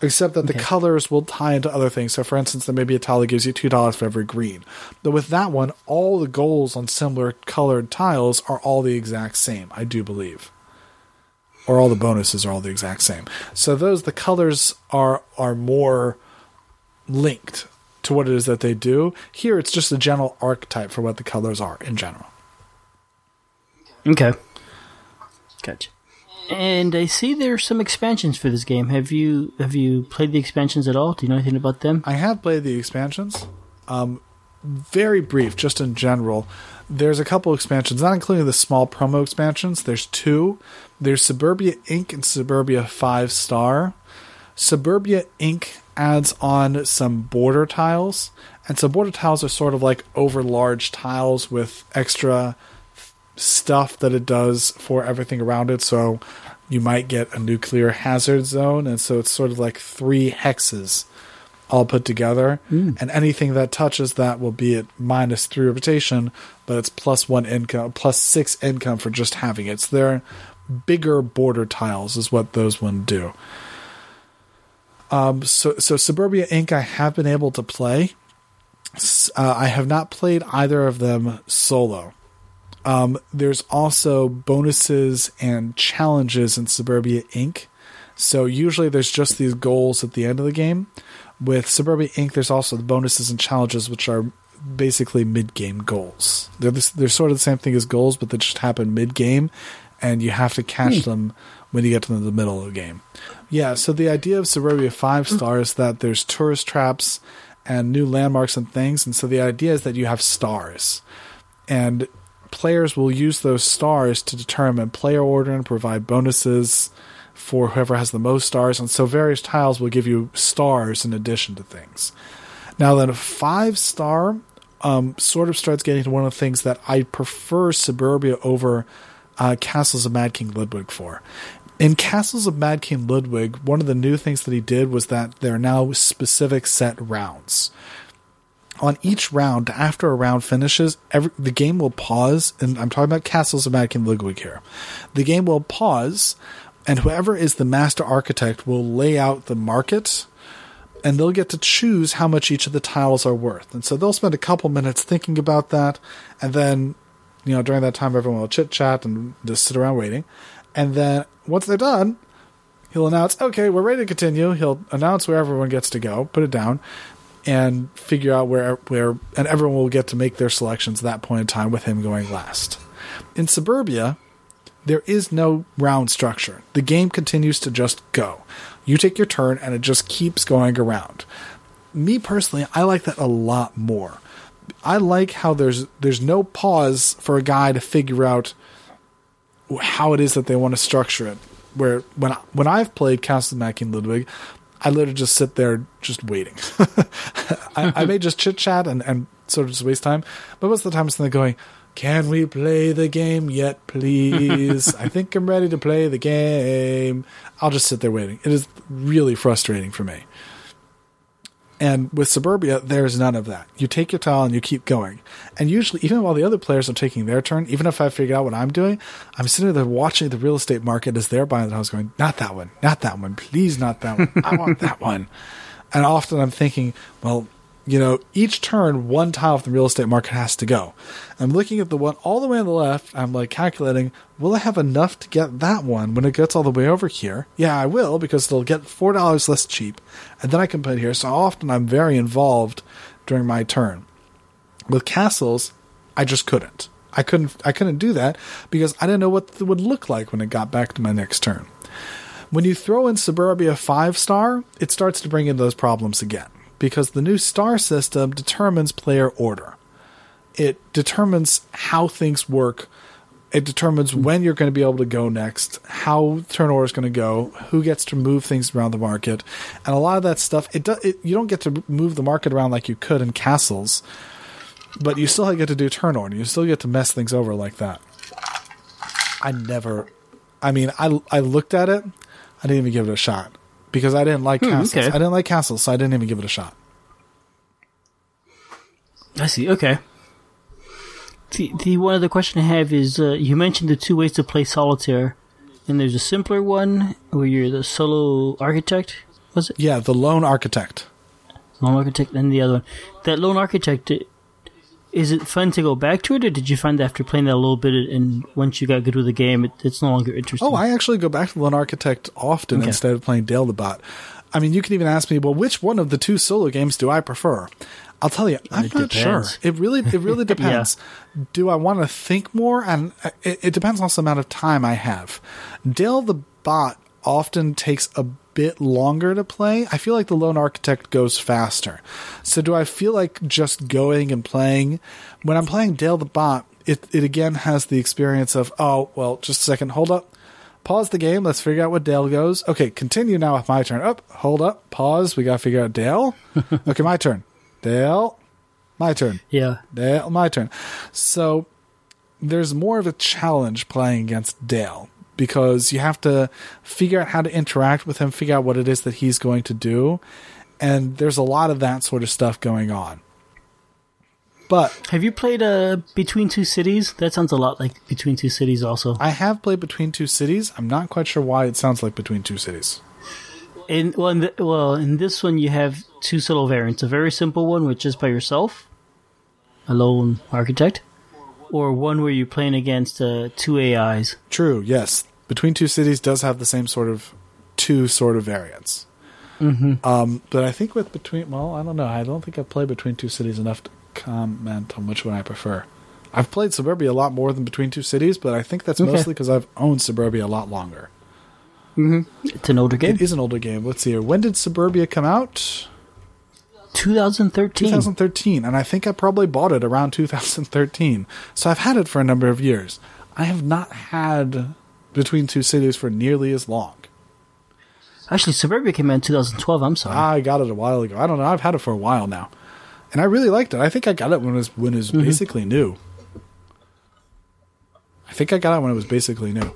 except that the colors will tie into other things. So, for instance, there may be a tile that gives you two dollars for every green. But with that one, all the goals on similar colored tiles are all the exact same. I do believe, or all the bonuses are all the exact same. So those the colors are are more linked to what it is that they do. Here, it's just a general archetype for what the colors are in general. Okay, gotcha. And I see there's some expansions for this game. Have you have you played the expansions at all? Do you know anything about them? I have played the expansions. Um, very brief, just in general. There's a couple expansions, not including the small promo expansions. There's two. There's Suburbia Inc. and Suburbia Five Star. Suburbia Inc. adds on some border tiles, and so border tiles are sort of like over large tiles with extra stuff that it does for everything around it. So you might get a nuclear hazard zone, and so it's sort of like three hexes all put together. Hmm. And anything that touches that will be at minus three rotation, but it's plus one income, plus six income for just having it. So they're bigger border tiles, is what those one do. Um, so so Suburbia Inc. I have been able to play. Uh, I have not played either of them solo. Um, there's also bonuses and challenges in Suburbia Inc. So usually there's just these goals at the end of the game. With Suburbia Inc., there's also the bonuses and challenges, which are basically mid-game goals. They're this, they're sort of the same thing as goals, but they just happen mid-game, and you have to catch them when you get to the middle of the game. Yeah, so the idea of Suburbia Five Star is that there's tourist traps and new landmarks and things, and so the idea is that you have stars, and players will use those stars to determine player order and provide bonuses for whoever has the most stars, and so various tiles will give you stars in addition to things. Now, then, a five star um, sort of starts getting to one of the things that I prefer Suburbia over uh, Castles of Mad King Ludwig for. In Castles of Mad King Ludwig, one of the new things that he did was that there are now specific set rounds. On each round, after a round finishes, every, the game will pause, and I'm talking about Castles of Mad King Ludwig here. The game will pause, and whoever is the master architect will lay out the market and they'll get to choose how much each of the tiles are worth. And so they'll spend a couple minutes thinking about that, and then, you know, during that time, everyone will chit chat and just sit around waiting. And then once they're done, he'll announce, okay, we're ready to continue. He'll announce where everyone gets to go, put it down, and figure out where where, and everyone will get to make their selections at that point in time with him going last. In Suburbia, there is no round structure. The game continues to just go. You take your turn and it just keeps going around. Me personally, I like that a lot more. I like how there's there's no pause for a guy to figure out how it is that they want to structure it. Where when I, when I've played Castle Mad King Ludwig, I literally just sit there just waiting. I, I may just chit chat and, and sort of just waste time, but most of the time it's going, can we play the game yet, please? I think I'm ready to play the game. I'll just sit there waiting. It is really frustrating for me. And with Suburbia, there's none of that. You take your tile and you keep going. And usually, even while the other players are taking their turn, even if I figure out what I'm doing, I'm sitting there watching the real estate market as they're buying. And I was going, not that one, not that one, please, not that one. I want that one. And often I'm thinking, well, you know, each turn, one tile from the real estate market has to go. I'm looking at the one all the way on the left. I'm like calculating, will I have enough to get that one when it gets all the way over here? Yeah, I will because it'll get $4 less cheap. And then I can put it here. So often I'm very involved during my turn. With castles, I just couldn't. I couldn't I couldn't do that because I didn't know what it would look like when it got back to my next turn. When you throw in Suburbia 5 star, it starts to bring in those problems again because the new star system determines player order. It determines how things work It determines hmm. when you're going to be able to go next, how turn order is going to go, who gets to move things around the market, and a lot of that stuff. It, do, it you don't get to move the market around like you could in castles, but you still get to do turn order. You still get to mess things over like that. I never. I mean, I I looked at it. I didn't even give it a shot because I didn't like Hmm, castles. okay. I didn't like castles, so I didn't even give it a shot. I see. Okay. The, the one other question I have is uh, you mentioned the two ways to play solitaire, and there's a simpler one where you're the solo architect. Was it Yeah, the lone architect. lone architect? And the other one, that lone architect. I- Is it fun to go back to it, or did you find that after playing that a little bit, and once you got good with the game, it, it's no longer interesting? Oh, I actually go back to Lone Architect often Okay. instead of playing Dale the Bot. I mean, you can even ask me, well, which one of the two solo games do I prefer? I'll tell you, I'm It not sure. It really, it really depends. Do I want to think more? And uh, it, it depends on the amount of time I have. Dale the Bot often takes a bit longer to play. I feel like the Lone Architect goes faster. So do I feel like just going and playing? When I'm playing Dale the Bot, it, it again has the experience of, oh, well, just a second, hold up. Pause the game. Let's figure out what Dale goes. Okay, continue now with my turn. Up, hold up, pause. We got to figure out Dale. okay, my turn. Dale, my turn. yeah. Dale, my turn. So there's more of a challenge playing against Dale because you have to figure out how to interact with him, figure out what it is that he's going to do, and there's a lot of that sort of stuff going on. But Have you played uh, Between Two Cities? That sounds a lot like Between Two Cities, also. I have played Between Two Cities. I'm not quite sure why it sounds like Between Two Cities. In well, in the, well, in this one you have two subtle variants: a very simple one, which is by yourself, a lone architect, or one where you're playing against uh, two AIs. True, yes. Between Two Cities does have the same sort of two sort of variants. Mm-hmm. Um, but I think with Between, well, I don't know. I don't think I've played Between Two Cities enough to comment on which one I prefer. I've played Suburbia a lot more than Between Two Cities, but I think that's Okay. mostly because I've owned Suburbia a lot longer. It's an older game, It is an older game. Let's see here. When did Suburbia come out? 2013. 2013, and I think I probably bought it around 2013. So I've had it for a number of years. I have not had Between Two Cities for nearly as long. Actually, Suburbia came out in 2012. I'm sorry. I got it a while ago. I don't know. I've had it for a while now, and I really liked it. I think I got it when it was when it was basically new. I think I got it when it was basically new.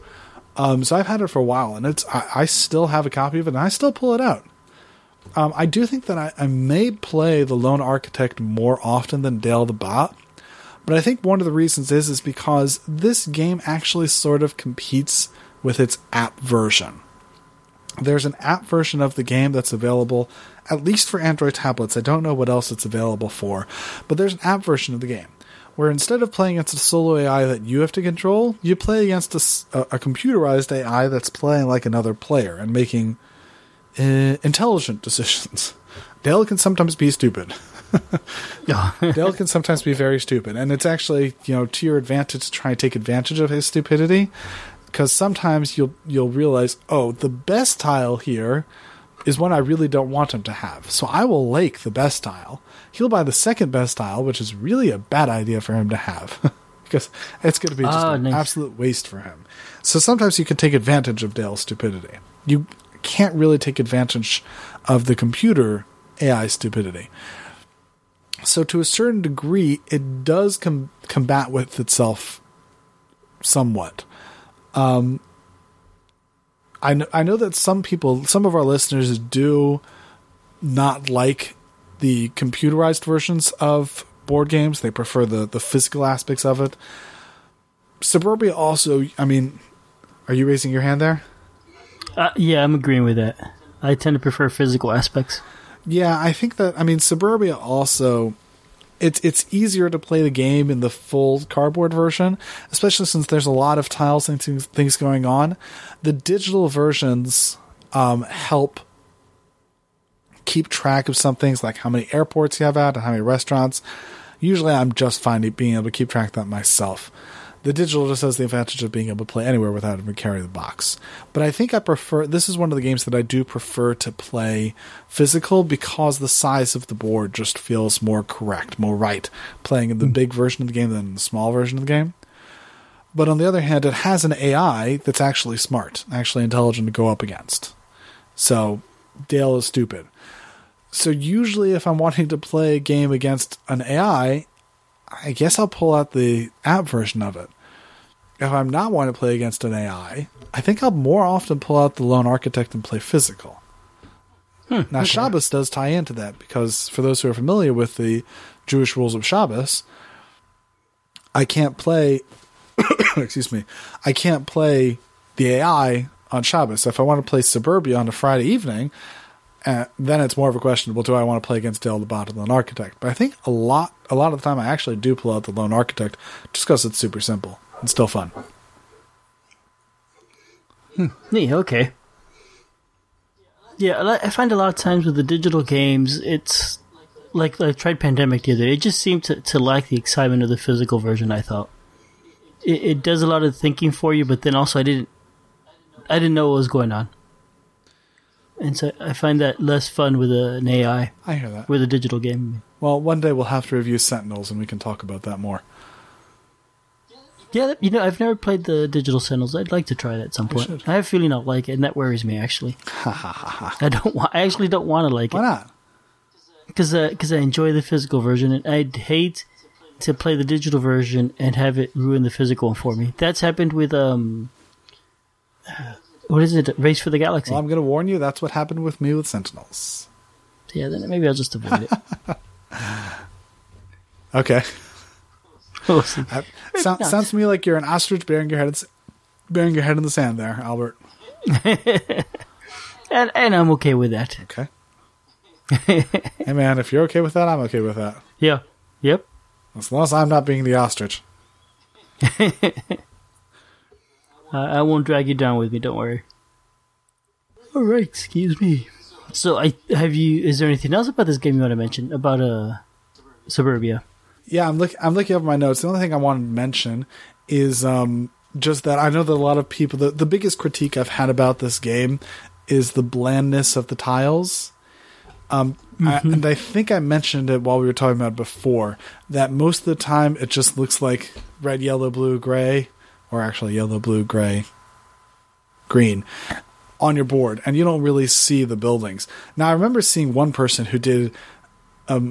Um, so I've had it for a while, and it's I, I still have a copy of it, and I still pull it out. Um, I do think that I, I may play the Lone Architect more often than Dale the Bot, but I think one of the reasons is is because this game actually sort of competes with its app version there's an app version of the game that's available at least for Android tablets. I don't know what else it's available for, but there's an app version of the game where instead of playing against a solo AI that you have to control, you play against a computerized AI that's playing like another player and making uh, intelligent decisions. Dale can sometimes be stupid. yeah. Dale can sometimes be very stupid, and it's actually you know to your advantage to try and take advantage of his stupidity, because sometimes you'll you'll realize oh the best tile here is one I really don't want him to have, so I will lake the best tile. He'll buy the second best tile, which is really a bad idea for him to have. Because it's going to be just Ah, an nice. absolute waste for him. So sometimes you can take advantage of Dale's stupidity. You can't really take advantage of the computer AI stupidity. So to a certain degree, it does com- combat with itself somewhat. Um, I know, I know that some people, some of our listeners, do not like the computerized versions of board games. They prefer the the physical aspects of it. Suburbia also, I mean, are you raising your hand there? Uh, yeah, I'm agreeing with that. I tend to prefer physical aspects. Yeah, I think that I mean Suburbia also it's it's easier to play the game in the full cardboard version, especially since there's a lot of tiles and things, going on. The digital versions um, help keep track of some things like how many airports you have at and how many restaurants. Usually, I'm just fine being able to keep track of that myself. The digital just has the advantage of being able to play anywhere without having to carry the box. But I think I prefer this is one of the games that I do prefer to play physical because the size of the board just feels more correct, more right, playing in the hmm. big version of the game than the small version of the game. But on the other hand, it has an AI that's actually smart, actually intelligent to go up against. So Dale is stupid. So usually, if I'm wanting to play a game against an AI, I guess I'll pull out the app version of it. If I'm not wanting to play against an AI, I think I'll more often pull out the Lone Architect and play physical. Hmm, now, okay. Shabbos does tie into that because for those who are familiar with the Jewish rules of Shabbos, I can't play. excuse me. I can't play the AI on Shabbos. If I want to play Suburbia on a Friday evening, uh, then it's more of a question: Well, do I want to play against Dale the Bot and Lone Architect? But I think a lot, a lot of the time, I actually do pull out the Lone Architect just because it's super simple and still fun. Hmm. Yeah, okay. Yeah, I I find a lot of times with the digital games, it's like I tried Pandemic the other day. It just seemed to, to lack the excitement of the physical version. I thought it, it does a lot of thinking for you, but then also I didn't I didn't know what was going on, and so I find that less fun with an AI I hear that. with a digital game. Well, one day we'll have to review Sentinels, and we can talk about that more. Yeah, you know, I've never played the digital Sentinels. I'd like to try it at some point. I have a feeling I'll like it, and that worries me actually. I don't. Wa- I actually don't want to like it. Why it. not? because because I enjoy the physical version, and I'd hate to play the digital version and have it ruin the physical one for me. That's happened with um, what is it? Race for the Galaxy. Well, I'm going to warn you. That's what happened with me with Sentinels. yeah, then maybe I'll just avoid it. Okay. We'll. That sound, sounds to me like you're an ostrich bearing your head, in bearing your head in the sand there, Albert. and and I'm okay with that. Okay. hey man, if you're okay with that, I'm okay with that. Yeah. Yep. As long as I'm not being the ostrich. I I won't drag you down with me. Don't worry. All right. Excuse me. So I have you. Is there anything else about this game you want to mention about uh Suburbia? Yeah, I'm look I'm looking over my notes. The only thing I wanted to mention is um just that I know that a lot of people the, the biggest critique I've had about this game is the blandness of the tiles. Um I, and I think I mentioned it while we were talking about it before that most of the time it just looks like red, yellow, blue, gray, or actually yellow, blue, gray, green on your board, and you don't really see the buildings. Now I remember seeing one person who did a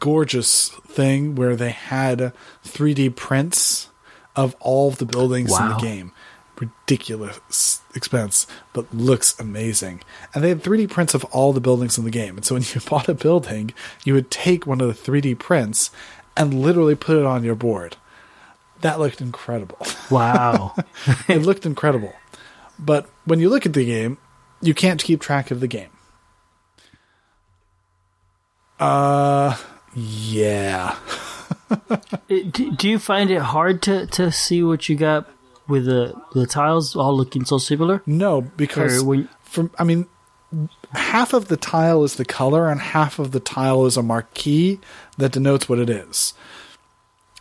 gorgeous thing where they had 3D prints of all of the buildings in the Wow. game. Ridiculous expense, but looks amazing. And they had 3D prints of all the buildings in the game. And so when you bought a building, you would take one of the 3D prints and literally put it on your board. That looked incredible. Wow. it looked incredible. But when you look at the game, you can't keep track of the game. Uh, yeah. Do, do you find it hard to, to see what you got with the the tiles all looking so similar? No, because Or when- from I mean, half of the tile is the color, and half of the tile is a marquee that denotes what it is.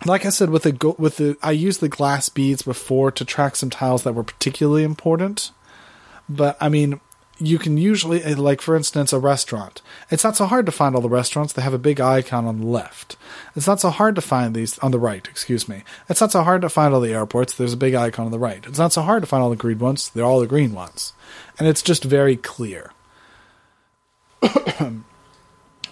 Like I said, with the with the I used the glass beads before to track some tiles that were particularly important. But I mean, you can usually eh, like for instance a restaurant. It's not so hard to find all the restaurants. They have a big icon on the left. It's not so hard to find these on the right. Excuse me. It's not so hard to find all the airports. There's a big icon on the right. It's not so hard to find all the green ones. They're all the green ones, and it's just very clear.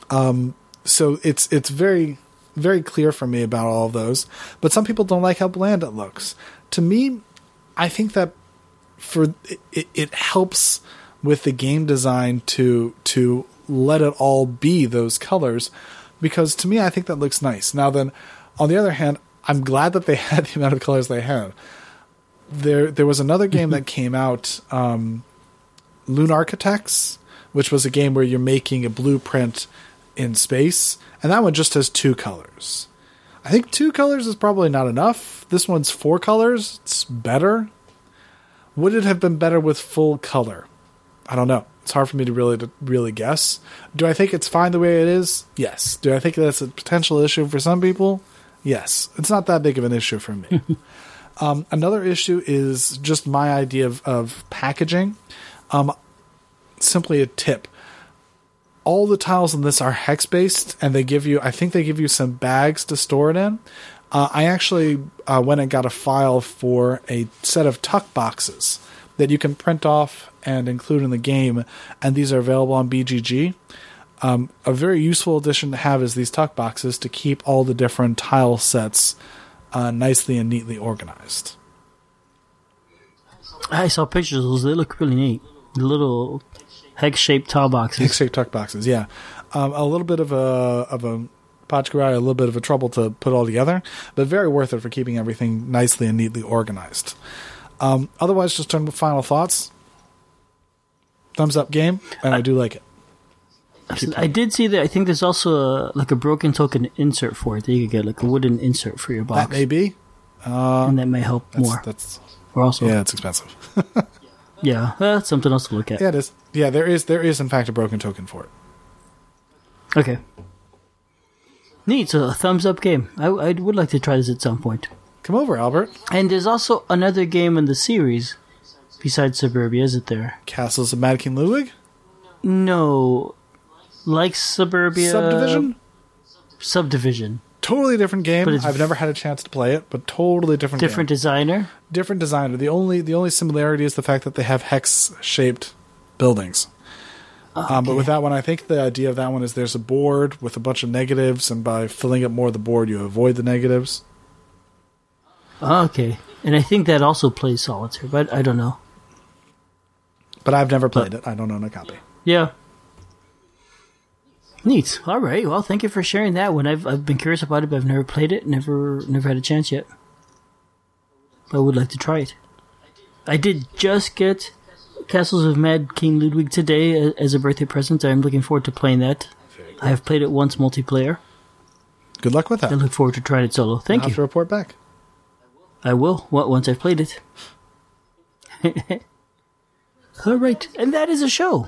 um, so it's it's very very clear for me about all of those. But some people don't like how bland it looks. To me, I think that for it, it helps with the game design to to let it all be those colors because to me I think that looks nice. Now then on the other hand, I'm glad that they had the amount of colors they had. There there was another game that came out um Lunarchitects, which was a game where you're making a blueprint in space, and that one just has two colors. I think two colors is probably not enough. This one's four colors. It's better. Would it have been better with full color? I don't know. It's hard for me to really to really guess. Do I think it's fine the way it is? Yes. Do I think that's a potential issue for some people? Yes. It's not that big of an issue for me. um, another issue is just my idea of, of packaging. Um, simply a tip. All the tiles in this are hex based, and they give you, I think they give you some bags to store it in. Uh, I actually uh, went and got a file for a set of tuck boxes that you can print off and include in the game, and these are available on BGG. Um, a very useful addition to have is these tuck boxes to keep all the different tile sets uh, nicely and neatly organized. I saw pictures. They look really neat. The little hex-shaped tile boxes. Hex-shaped tuck boxes, yeah. Um, a little bit of a of a Pachkarai, a little bit of a trouble to put all together, but very worth it for keeping everything nicely and neatly organized. Um, otherwise, just turn to final thoughts. Thumbs up game, and I do like it. I did see that. I think there's also a, like a broken token insert for it that you could get, like a wooden insert for your box, That may be. and that may help That's, more. that's or also, yeah, it's expensive. that's eh, something else to look at. yeah, it is. Yeah, there is there is in fact a broken token for it. Okay. Neat. So a thumbs up game. I, I would like to try this at some point. Come over, Albert. And there's also another game in the series besides Suburbia, is it there? Castles of Mad King Ludwig No, like Suburbia subdivision. Subdivision. Totally different game. But I've never had a chance to play it, but totally different. Different game. designer. different designer. The only the only similarity is the fact that they have hex shaped buildings. Um, but with that one, I think the idea of that one is there's a board with a bunch of negatives, and by filling up more of the board, you avoid the negatives. Oh, okay. And I think that also plays solitaire, but I don't know. But I've never played it. I don't own a copy. Yeah. Neat. All right. Well, thank you for sharing that one. I've I've been curious about it, but I've never played it. Never never had a chance yet. But I would like to try it. I did just get Castles of Mad King Ludwig today uh, as a birthday present. I'm looking forward to playing that. I have played it once multiplayer. Good luck with that. I look forward to trying it solo. Thank I'll you. have to report back. I will once I've played it. All right, and that is a show.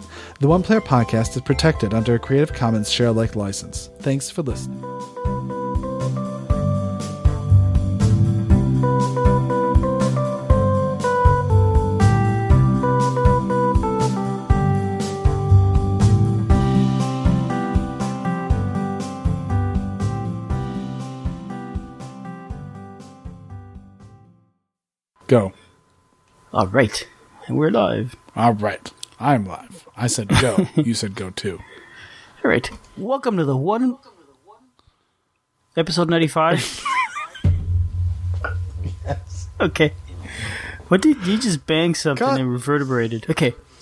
The One Player Podcast is protected under a Creative Commons share alike license. Thanks for listening. Go. All right, and we're live. All right. I'm live. I said go. you said go too. All right, welcome to the one episode ninety-five. yes. Okay. What did you just bang something Cut. and reverberated? Okay.